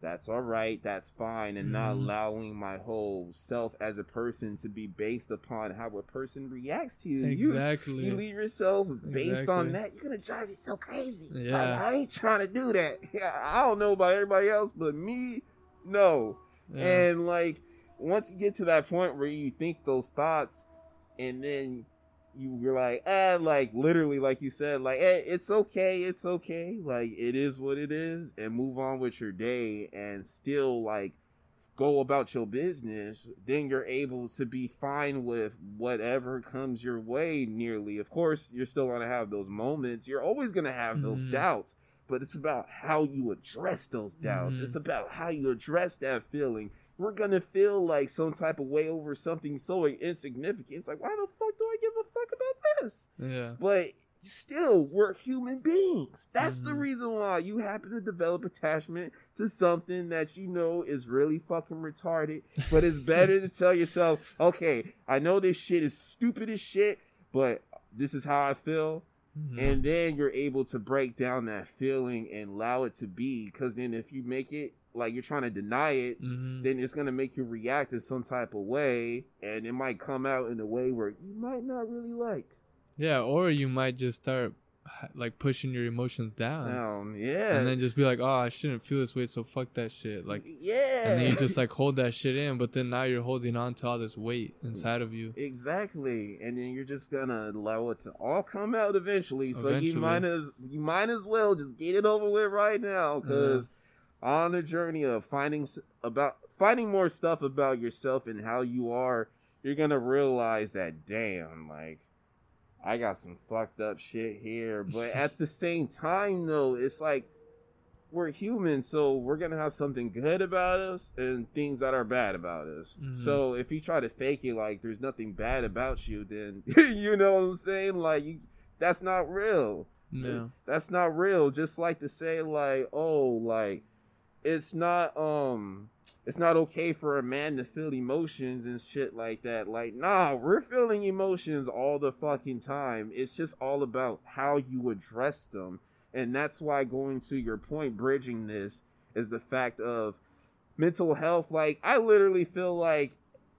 that's all right, that's fine, and mm-hmm. not allowing my whole self as a person to be based upon how a person reacts to you. Exactly. You, you leave yourself based exactly. on that, you're gonna drive yourself crazy. Yeah. Like, I ain't trying to do that. *laughs* I don't know about everybody else, but me, no. Yeah. And like once you get to that point where you think those thoughts and then you you're like ah like literally like you said like eh, it's okay it's okay like it is what it is and move on with your day and still like go about your business then you're able to be fine with whatever comes your way nearly of course you're still going to have those moments you're always going to have those Mhm. doubts but it's about how you address those doubts Mhm. it's about how you address that feeling we're gonna feel like some type of way over something so insignificant. It's like, why the fuck do I give a fuck about this? Yeah. But still, we're human beings. That's the Mhm. reason why you happen to develop attachment to something that you know is really fucking retarded. But it's better to tell yourself, okay, I know this shit is stupid as shit, but this is how I feel. Mhm. And then you're able to break down that feeling and allow it to be. Because then if you make it like you're trying to deny it, Mhm. then it's gonna make you react in some type of way, and it might come out in a way where you might not really like. Yeah, or you might just start like pushing your emotions down, Um, yeah, and then just be like, "Oh, I shouldn't feel this way, so fuck that shit." Like, yeah, and then you just like hold that shit in, but then now you're holding on to all this weight inside of you. exactly, and then you're just gonna allow it to all come out eventually. So Eventually. you might as you might as well just get it over with right now, because on a journey of finding about finding more stuff about yourself and how you are, you're gonna realize that damn, like I got some fucked up shit here. *laughs* But at the same time, though, it's like we're human, so we're gonna have something good about us and things that are bad about us. Mhm. So if you try to fake it like there's nothing bad about you, then *laughs* you know what I'm saying? Like you, that's not real. No. That's not real. Just like to say like, oh, like it's not um it's not okay for a man to feel emotions and shit like that. Like, nah, we're feeling emotions all the fucking time. It's just all about how you address them. And that's why going to your point, bridging this is the fact of mental health. Like, I literally feel like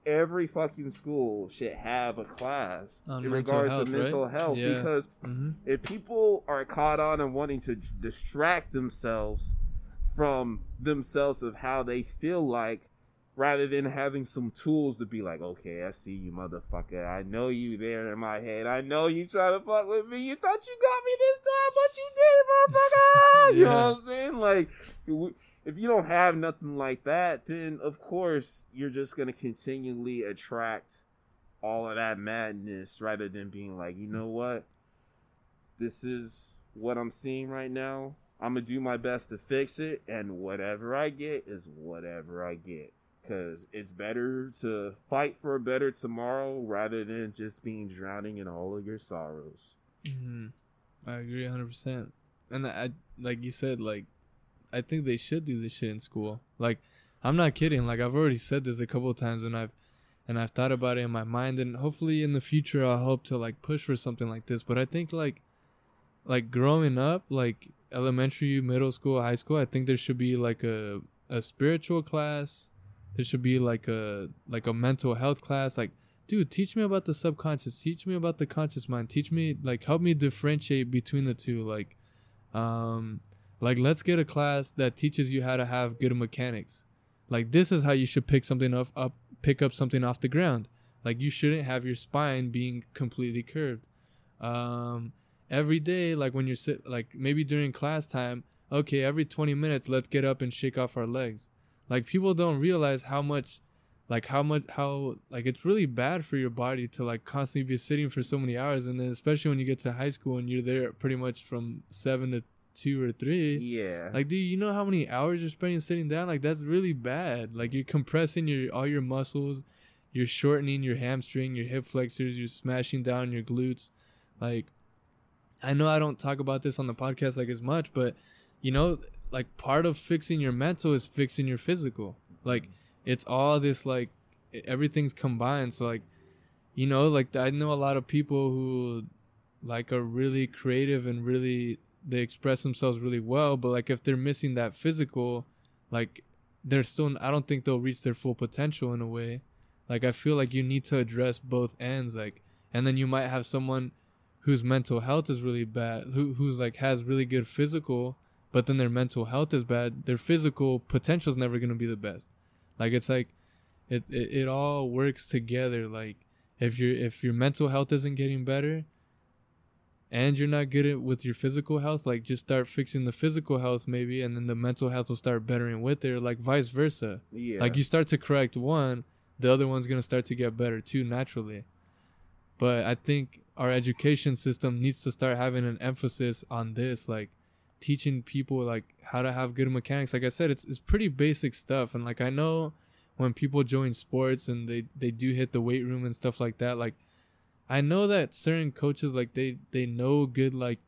every fucking school should have a class On in regards health, to mental right? health Yeah. because Mm-hmm. if people are caught on and wanting to distract themselves from themselves of how they feel like rather than having some tools to be like okay i see you motherfucker. I know you there in my head. I know you try to fuck with me. You thought you got me this time but you did motherfucker. *laughs* You know what i'm saying? Like if you don't have nothing like that then of course you're just gonna continually attract all of that madness rather than being like you know what? This is what I'm seeing right now. I'm gonna do my best to fix it, and whatever I get is whatever I get. Cause it's better to fight for a better tomorrow rather than just being drowning in all of your sorrows. hmm I agree 100%. And I, like you said, like, I think they should do this shit in school. Like, I'm not kidding. Like, I've already said this a couple of times and I've, and I've thought about it in my mind and hopefully in the future I'll hope to like push for something like this. But I think like, like growing up, like elementary, middle school, high school, I think there should be like a, a spiritual class. There should be like a, like a mental health class. Like, dude teach me about the subconscious. Teach me about the conscious mind. Teach me like help me differentiate between the two. Like um like let's get a class that teaches you how to have good mechanics. Like this is how you should pick something up up pick up something off the ground. Like you shouldn't have your spine being completely curved. Um every day like when you're sit like maybe during class time okay every 20 minutes let's get up and shake off our legs. Like people don't realize how much like how much how like it's really bad for your body to like constantly be sitting for so many hours and then especially when you get to high school and you're there pretty much from seven to two or three. Yeah. like do you know how many hours you're spending sitting down? Like that's really bad. Like you're compressing your all your muscles you're shortening your hamstring your hip flexors you're smashing down your glutes. Like i know i don't talk about this on the podcast like as much but you know like part of fixing your mental is fixing your physical. Like it's all this like everything's combined. So like you know like i know a lot of people who like are really creative and really they express themselves really well but like if they're missing that physical like they're still i don't think they'll reach their full potential in a way. Like i feel like you need to address both ends like and then you might have someone whose mental health is really bad who who's like has really good physical but then their mental health is bad their physical potential is never going to be the best. Like it's like it, it it all works together. Like if your if your mental health isn't getting better and you're not good at with your physical health like just start fixing the physical health maybe and then the mental health will start bettering with it like vice versa. Yeah. like you start to correct one the other one's going to start to get better too naturally. But i think our education system needs to start having an emphasis on this like teaching people like how to have good mechanics. Like i said it's, it's pretty basic stuff. And like i know when people join sports and they they do hit the weight room and stuff like that like i know that certain coaches like they they know good like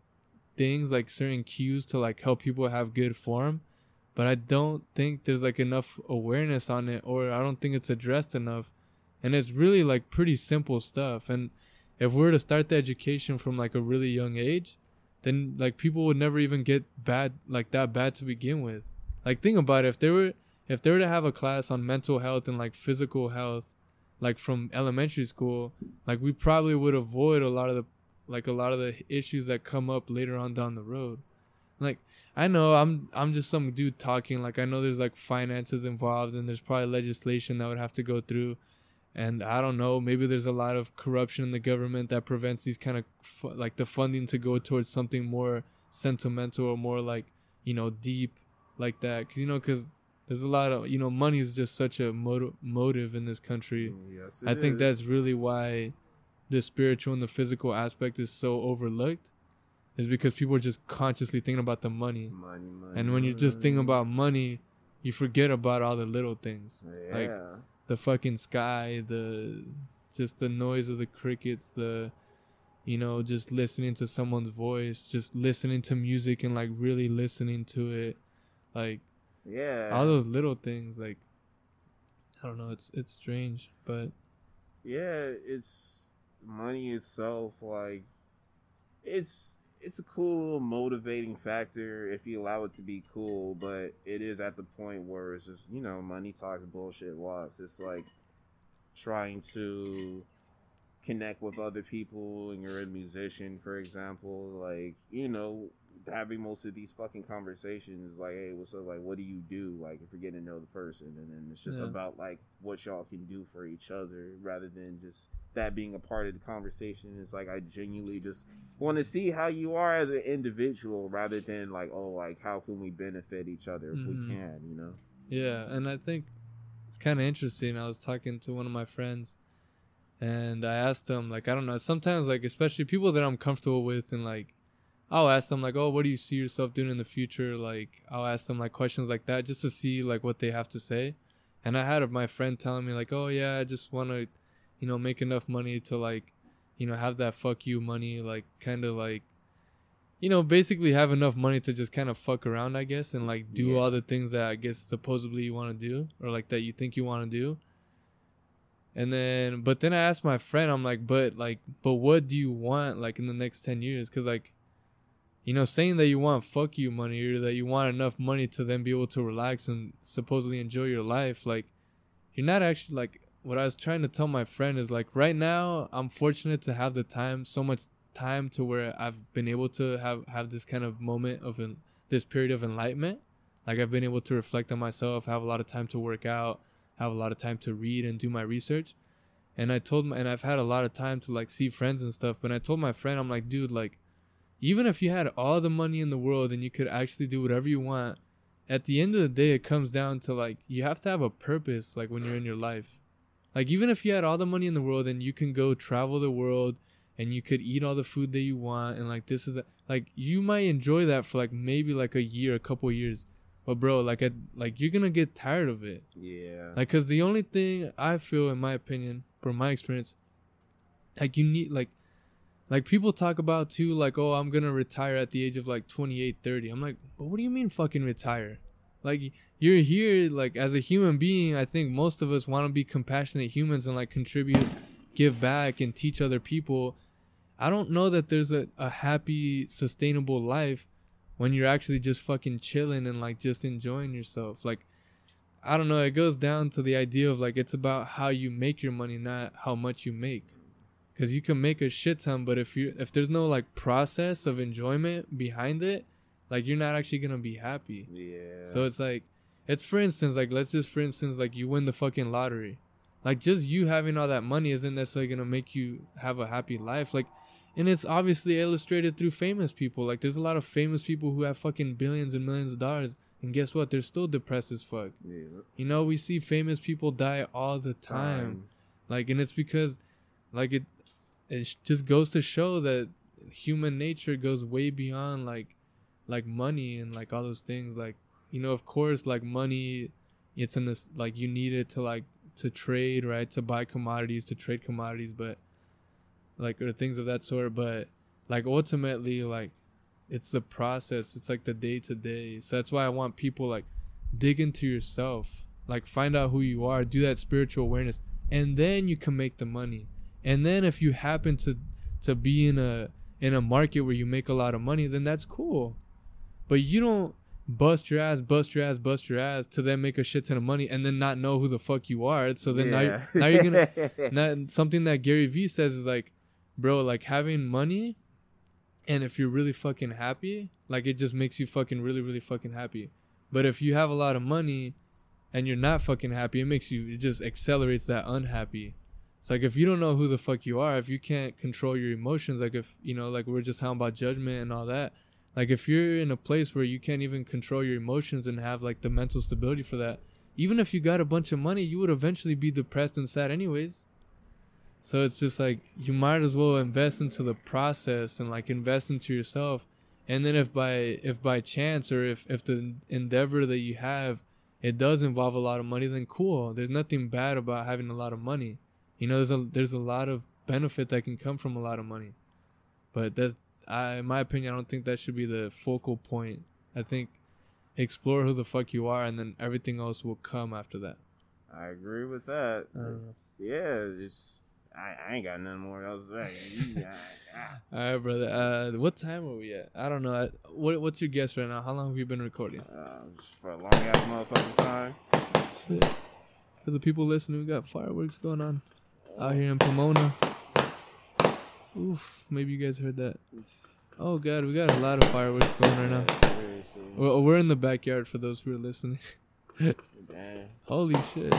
things like certain cues to like help people have good form. But i don't think there's like enough awareness on it or i don't think it's addressed enough. And it's really like pretty simple stuff. And if we were to start the education from like a really young age then like people would never even get bad like that bad to begin with. Like think about it if they were if they were to have a class on mental health and like physical health like from elementary school like we probably would avoid a lot of the like a lot of the issues that come up later on down the road. Like i know i'm i'm just some dude talking like i know there's like finances involved and there's probably legislation that would have to go through and i don't know maybe there's a lot of corruption in the government that prevents these kind of fu- like the funding to go towards something more sentimental or more like you know deep like that because you know because there's a lot of you know money is just such a motive motive in this country mm, Yes, I it think is. that's really why the spiritual and the physical aspect is so overlooked. Is because people are just consciously thinking about the money. money, money. And when you're just thinking about money, you forget about all the little things. yeah. like, The fucking sky, the just the noise of the crickets, the you know, just listening to someone's voice, just listening to music and like really listening to it. Like yeah. all those little things like I don't know, it's it's strange, but yeah, it's money itself. Like, it's it's a cool motivating factor if you allow it to be cool, but it is at the point where it's just you know money talks, bullshit walks. It's like trying to connect with other people and you're a musician for example like you know having most of these fucking conversations like hey what's up like what do you do like if you're getting to know the person and then it's just Yeah. about like what y'all can do for each other rather than just that being a part of the conversation it's like i genuinely just want to see how you are as an individual rather than like oh like how can we benefit each other if Mhm. we can you know Yeah, and I think it's kind of interesting. I was talking to one of my friends, and I asked him, like, I don't know, sometimes, like, especially people that I'm comfortable with, and like, I'll ask them, like, oh, what do you see yourself doing in the future? Like, I'll ask them, like, questions like that just to see, like, what they have to say. And I had my friend telling me, like, oh, yeah, I just want to, you know, make enough money to, like, you know, have that fuck you money, like, kind of like, you know, basically have enough money to just kind of fuck around, I guess, and like do Yeah. all the things that I guess supposedly you want to do or like that you think you want to do. And then, but then I asked my friend, I'm like, but like, but what do you want like in the next 10 years? Cause like, you know, saying that you want fuck you money or that you want enough money to then be able to relax and supposedly enjoy your life, like, you're not actually like, what I was trying to tell my friend is like, right now, I'm fortunate to have the time, so much time to where I've been able to have have this kind of moment of en- this period of enlightenment. Like I've been able to reflect on myself, have a lot of time to work out, have a lot of time to read and do my research. And I told my, and I've had a lot of time to like see friends and stuff. But I told my friend, I'm like, dude, like, even if you had all the money in the world and you could actually do whatever you want, at the end of the day, it comes down to like you have to have a purpose. Like when you're in your life, like even if you had all the money in the world and you can go travel the world and you could eat all the food that you want and like this is a, like you might enjoy that for like maybe like a year a couple years. But bro like I, like you're gonna get tired of it. Yeah. Like because the only thing i feel in my opinion from my experience like you need like like people talk about too like oh i'm gonna retire at the age of like 28 30 i'm like but what do you mean fucking retire? Like you're here like as a human being i think most of us want to be compassionate humans and like contribute give back and teach other people. I don't know that there's a, a happy sustainable life when you're actually just fucking chilling and like just enjoying yourself. Like i don't know it goes down to the idea of like it's about how you make your money not how much you make because you can make a shit ton but if you if there's no like process of enjoyment behind it like you're not actually gonna be happy yeah so it's like, it's for instance, like let's just for instance, like you win the fucking lottery, Like just you having all that money isn't necessarily gonna make you have a happy life. Like and it's obviously illustrated through famous people. Like there's a lot of famous people who have fucking billions and millions of dollars and guess what? They're still depressed as fuck. Yeah. You know, we see famous people die all the time. Like and it's because like it it just goes to show that human nature goes way beyond like like money and like all those things like you know of course like money it's in this like you need it to like to trade right to buy commodities to trade commodities but like or things of that sort but like ultimately like it's the process it's like the day to day so that's why i want people like dig into yourself like find out who you are do that spiritual awareness and then you can make the money and then if you happen to to be in a in a market where you make a lot of money then that's cool. But you don't bust your ass bust your ass bust your ass to then make a shit ton of money and then not know who the fuck you are. So then now, you're, now you're gonna *laughs* now, something that gary vee says is like bro like having money and if you're really fucking happy like it just makes you fucking really really fucking happy. But if you have a lot of money and you're not fucking happy it makes you it just accelerates that unhappy it's like if you don't know who the fuck you are if you can't control your emotions like if you know like we we're just talking about judgment and all that like if you're in a place where you can't even control your emotions and have like the mental stability for that even if you got a bunch of money you would eventually be depressed and sad anyways so it's just like you might as well invest into the process and like invest into yourself. And then if by if by chance or if if the endeavor that you have it does involve a lot of money, then cool. There's nothing bad about having a lot of money. You know, there's a there's a lot of benefit that can come from a lot of money. But that's I in my opinion, I don't think that should be the focal point. I think explore who the fuck you are and then everything else will come after that. I agree with that. I. Yeah, it's I, I ain't got nothing more else to say. *laughs* You got-. All right, brother. Uh, what time are we at? I don't know. I, what What's your guess right now? How long have you been recording? Uh, for a long ass motherfucking time. Shit. For the people listening, we got fireworks going on out here in Pomona. Oof. Maybe you guys heard that. Oh god, we got a lot of fireworks going right now. Seriously. Well, oh, we're in the backyard for those who are listening. *laughs* Holy shit.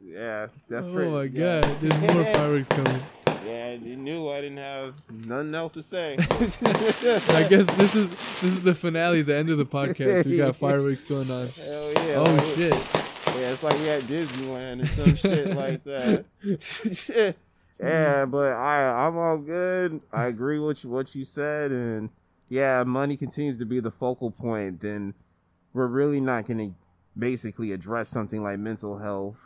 Yeah, that's oh pretty. my yeah. god, there's more *laughs* fireworks coming. Yeah, you knew I didn't have nothing else to say. *laughs* I guess this is this is the finale, the end of the podcast. We got fireworks going on. Hell yeah. Oh shit. Yeah, it's like we at Disneyland or some shit like that. *laughs* *laughs* yeah, but I I'm all good. I agree with you, what you said, and yeah, money continues to be the focal point. Then we're really not going to basically address something like mental health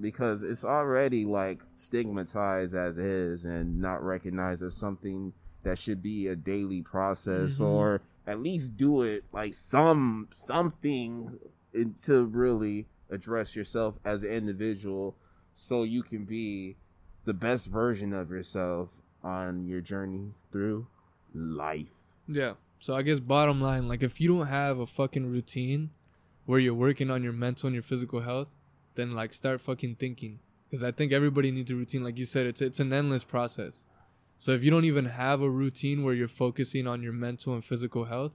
because it's already like stigmatized as is and not recognized as something that should be a daily process Mhm. or at least do it like some something in- to really address yourself as an individual so you can be the best version of yourself on your journey through life. Yeah. So I guess bottom line, like if you don't have a fucking routine where you're working on your mental and your physical health, then like start fucking thinking. Because I think everybody needs a routine. Like you said, it's it's an endless process. So if you don't even have a routine where you're focusing on your mental and physical health,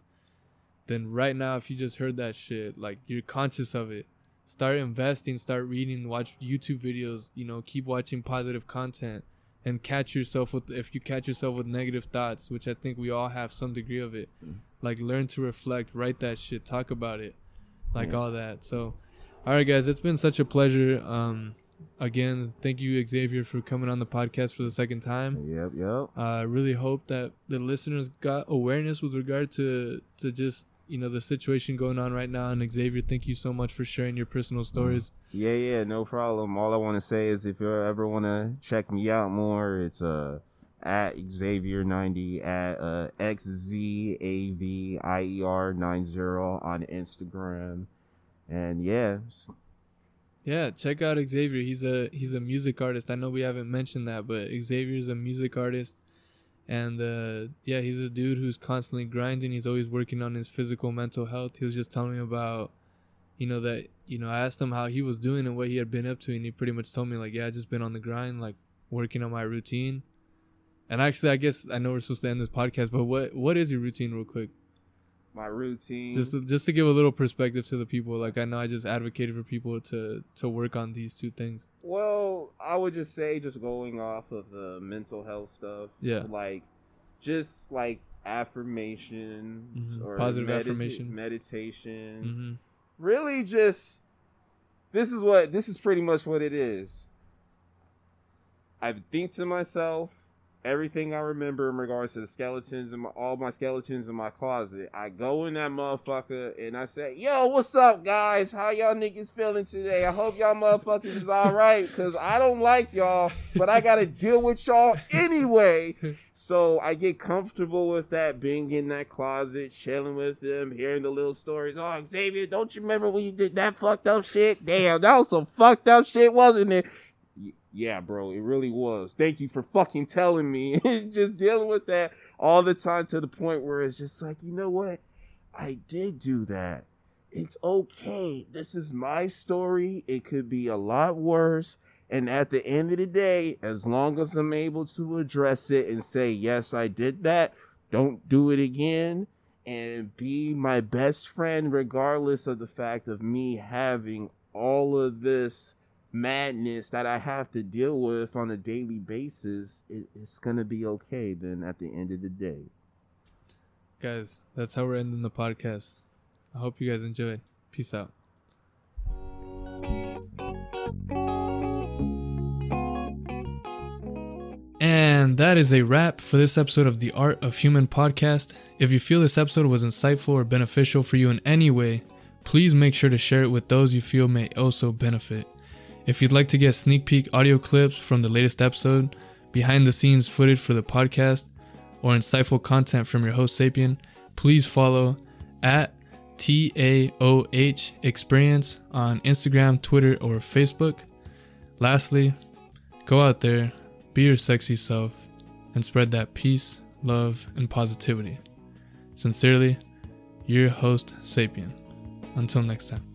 then right now, if you just heard that shit, like you're conscious of it, start investing, start reading, watch YouTube videos. You know, keep watching positive content and catch yourself with if you catch yourself with negative thoughts, which I think we all have some degree of it. Mm. Like learn to reflect, write that shit, talk about it, like Yeah. all that. So, all right, guys, it's been such a pleasure. Um, again, thank you, Xzavier, for coming on the podcast for the second time. Yep, yep. I really hope that the listeners got awareness with regard to to just you know the situation going on right now. And Xzavier, thank you so much for sharing your personal stories. Yeah, yeah, no problem. All I want to say is if you ever want to check me out more, it's uh at Xzavier90 at uh XZAVIER90 on Instagram. And yeah, Yeah, check out Xzavier. He's a he's a music artist. I know we haven't mentioned that, but Xzavier's a music artist, and uh, yeah, he's a dude who's constantly grinding. He's always working on his physical, mental health. He was just telling me about, you know, that you know I asked him how he was doing and what he had been up to, and he pretty much told me like, yeah, I just been on the grind, like working on my routine. And actually, I guess I know we're supposed to end this podcast, but what what is your routine, real quick? My routine. Just to, just to give a little perspective to the people, like I know I just advocated for people to to work on these two things. Well, I would just say just going off of the mental health stuff. Yeah. Like just like affirmations Mhm. or Positive medita- affirmation. meditation. hmm Really just this is what this is pretty much what it is. I think to myself everything I remember in regards to the skeletons and all my skeletons in my closet. I go in that motherfucker and I say, "Yo, what's up, guys? How y'all niggas feeling today? I hope y'all motherfuckers is all right, cause I don't like y'all, but I gotta deal with y'all anyway." So I get comfortable with that, being in that closet, chilling with them, hearing the little stories. Oh, Xzavier, don't you remember when you did that fucked up shit? Damn, that was some fucked up shit, wasn't it? Yeah, bro, it really was. Thank you for fucking telling me. *laughs* just dealing with that all the time to the point where it's just like, you know what? I did do that. It's okay. This is my story. It could be a lot worse. And at the end of the day, as long as I'm able to address it and say, yes, I did that, don't do it again, and be my best friend, regardless of the fact of me having all of this madness that I have to deal with on a daily basis, it, it's going to be okay then at the end of the day. Guys, that's how we're ending the podcast. I hope you guys enjoyed. Peace out. And that is a wrap for this episode of the Art of Human podcast. If you feel this episode was insightful or beneficial for you in any way, please make sure to share it with those you feel may also benefit. If you'd like to get sneak peek audio clips from the latest episode, behind the scenes footage for the podcast, or insightful content from your host Sapien, please follow at TAOH Experience on Instagram, Twitter, or Facebook. Lastly, go out there, be your sexy self, and spread that peace, love, and positivity. Sincerely, your host Sapien. Until next time.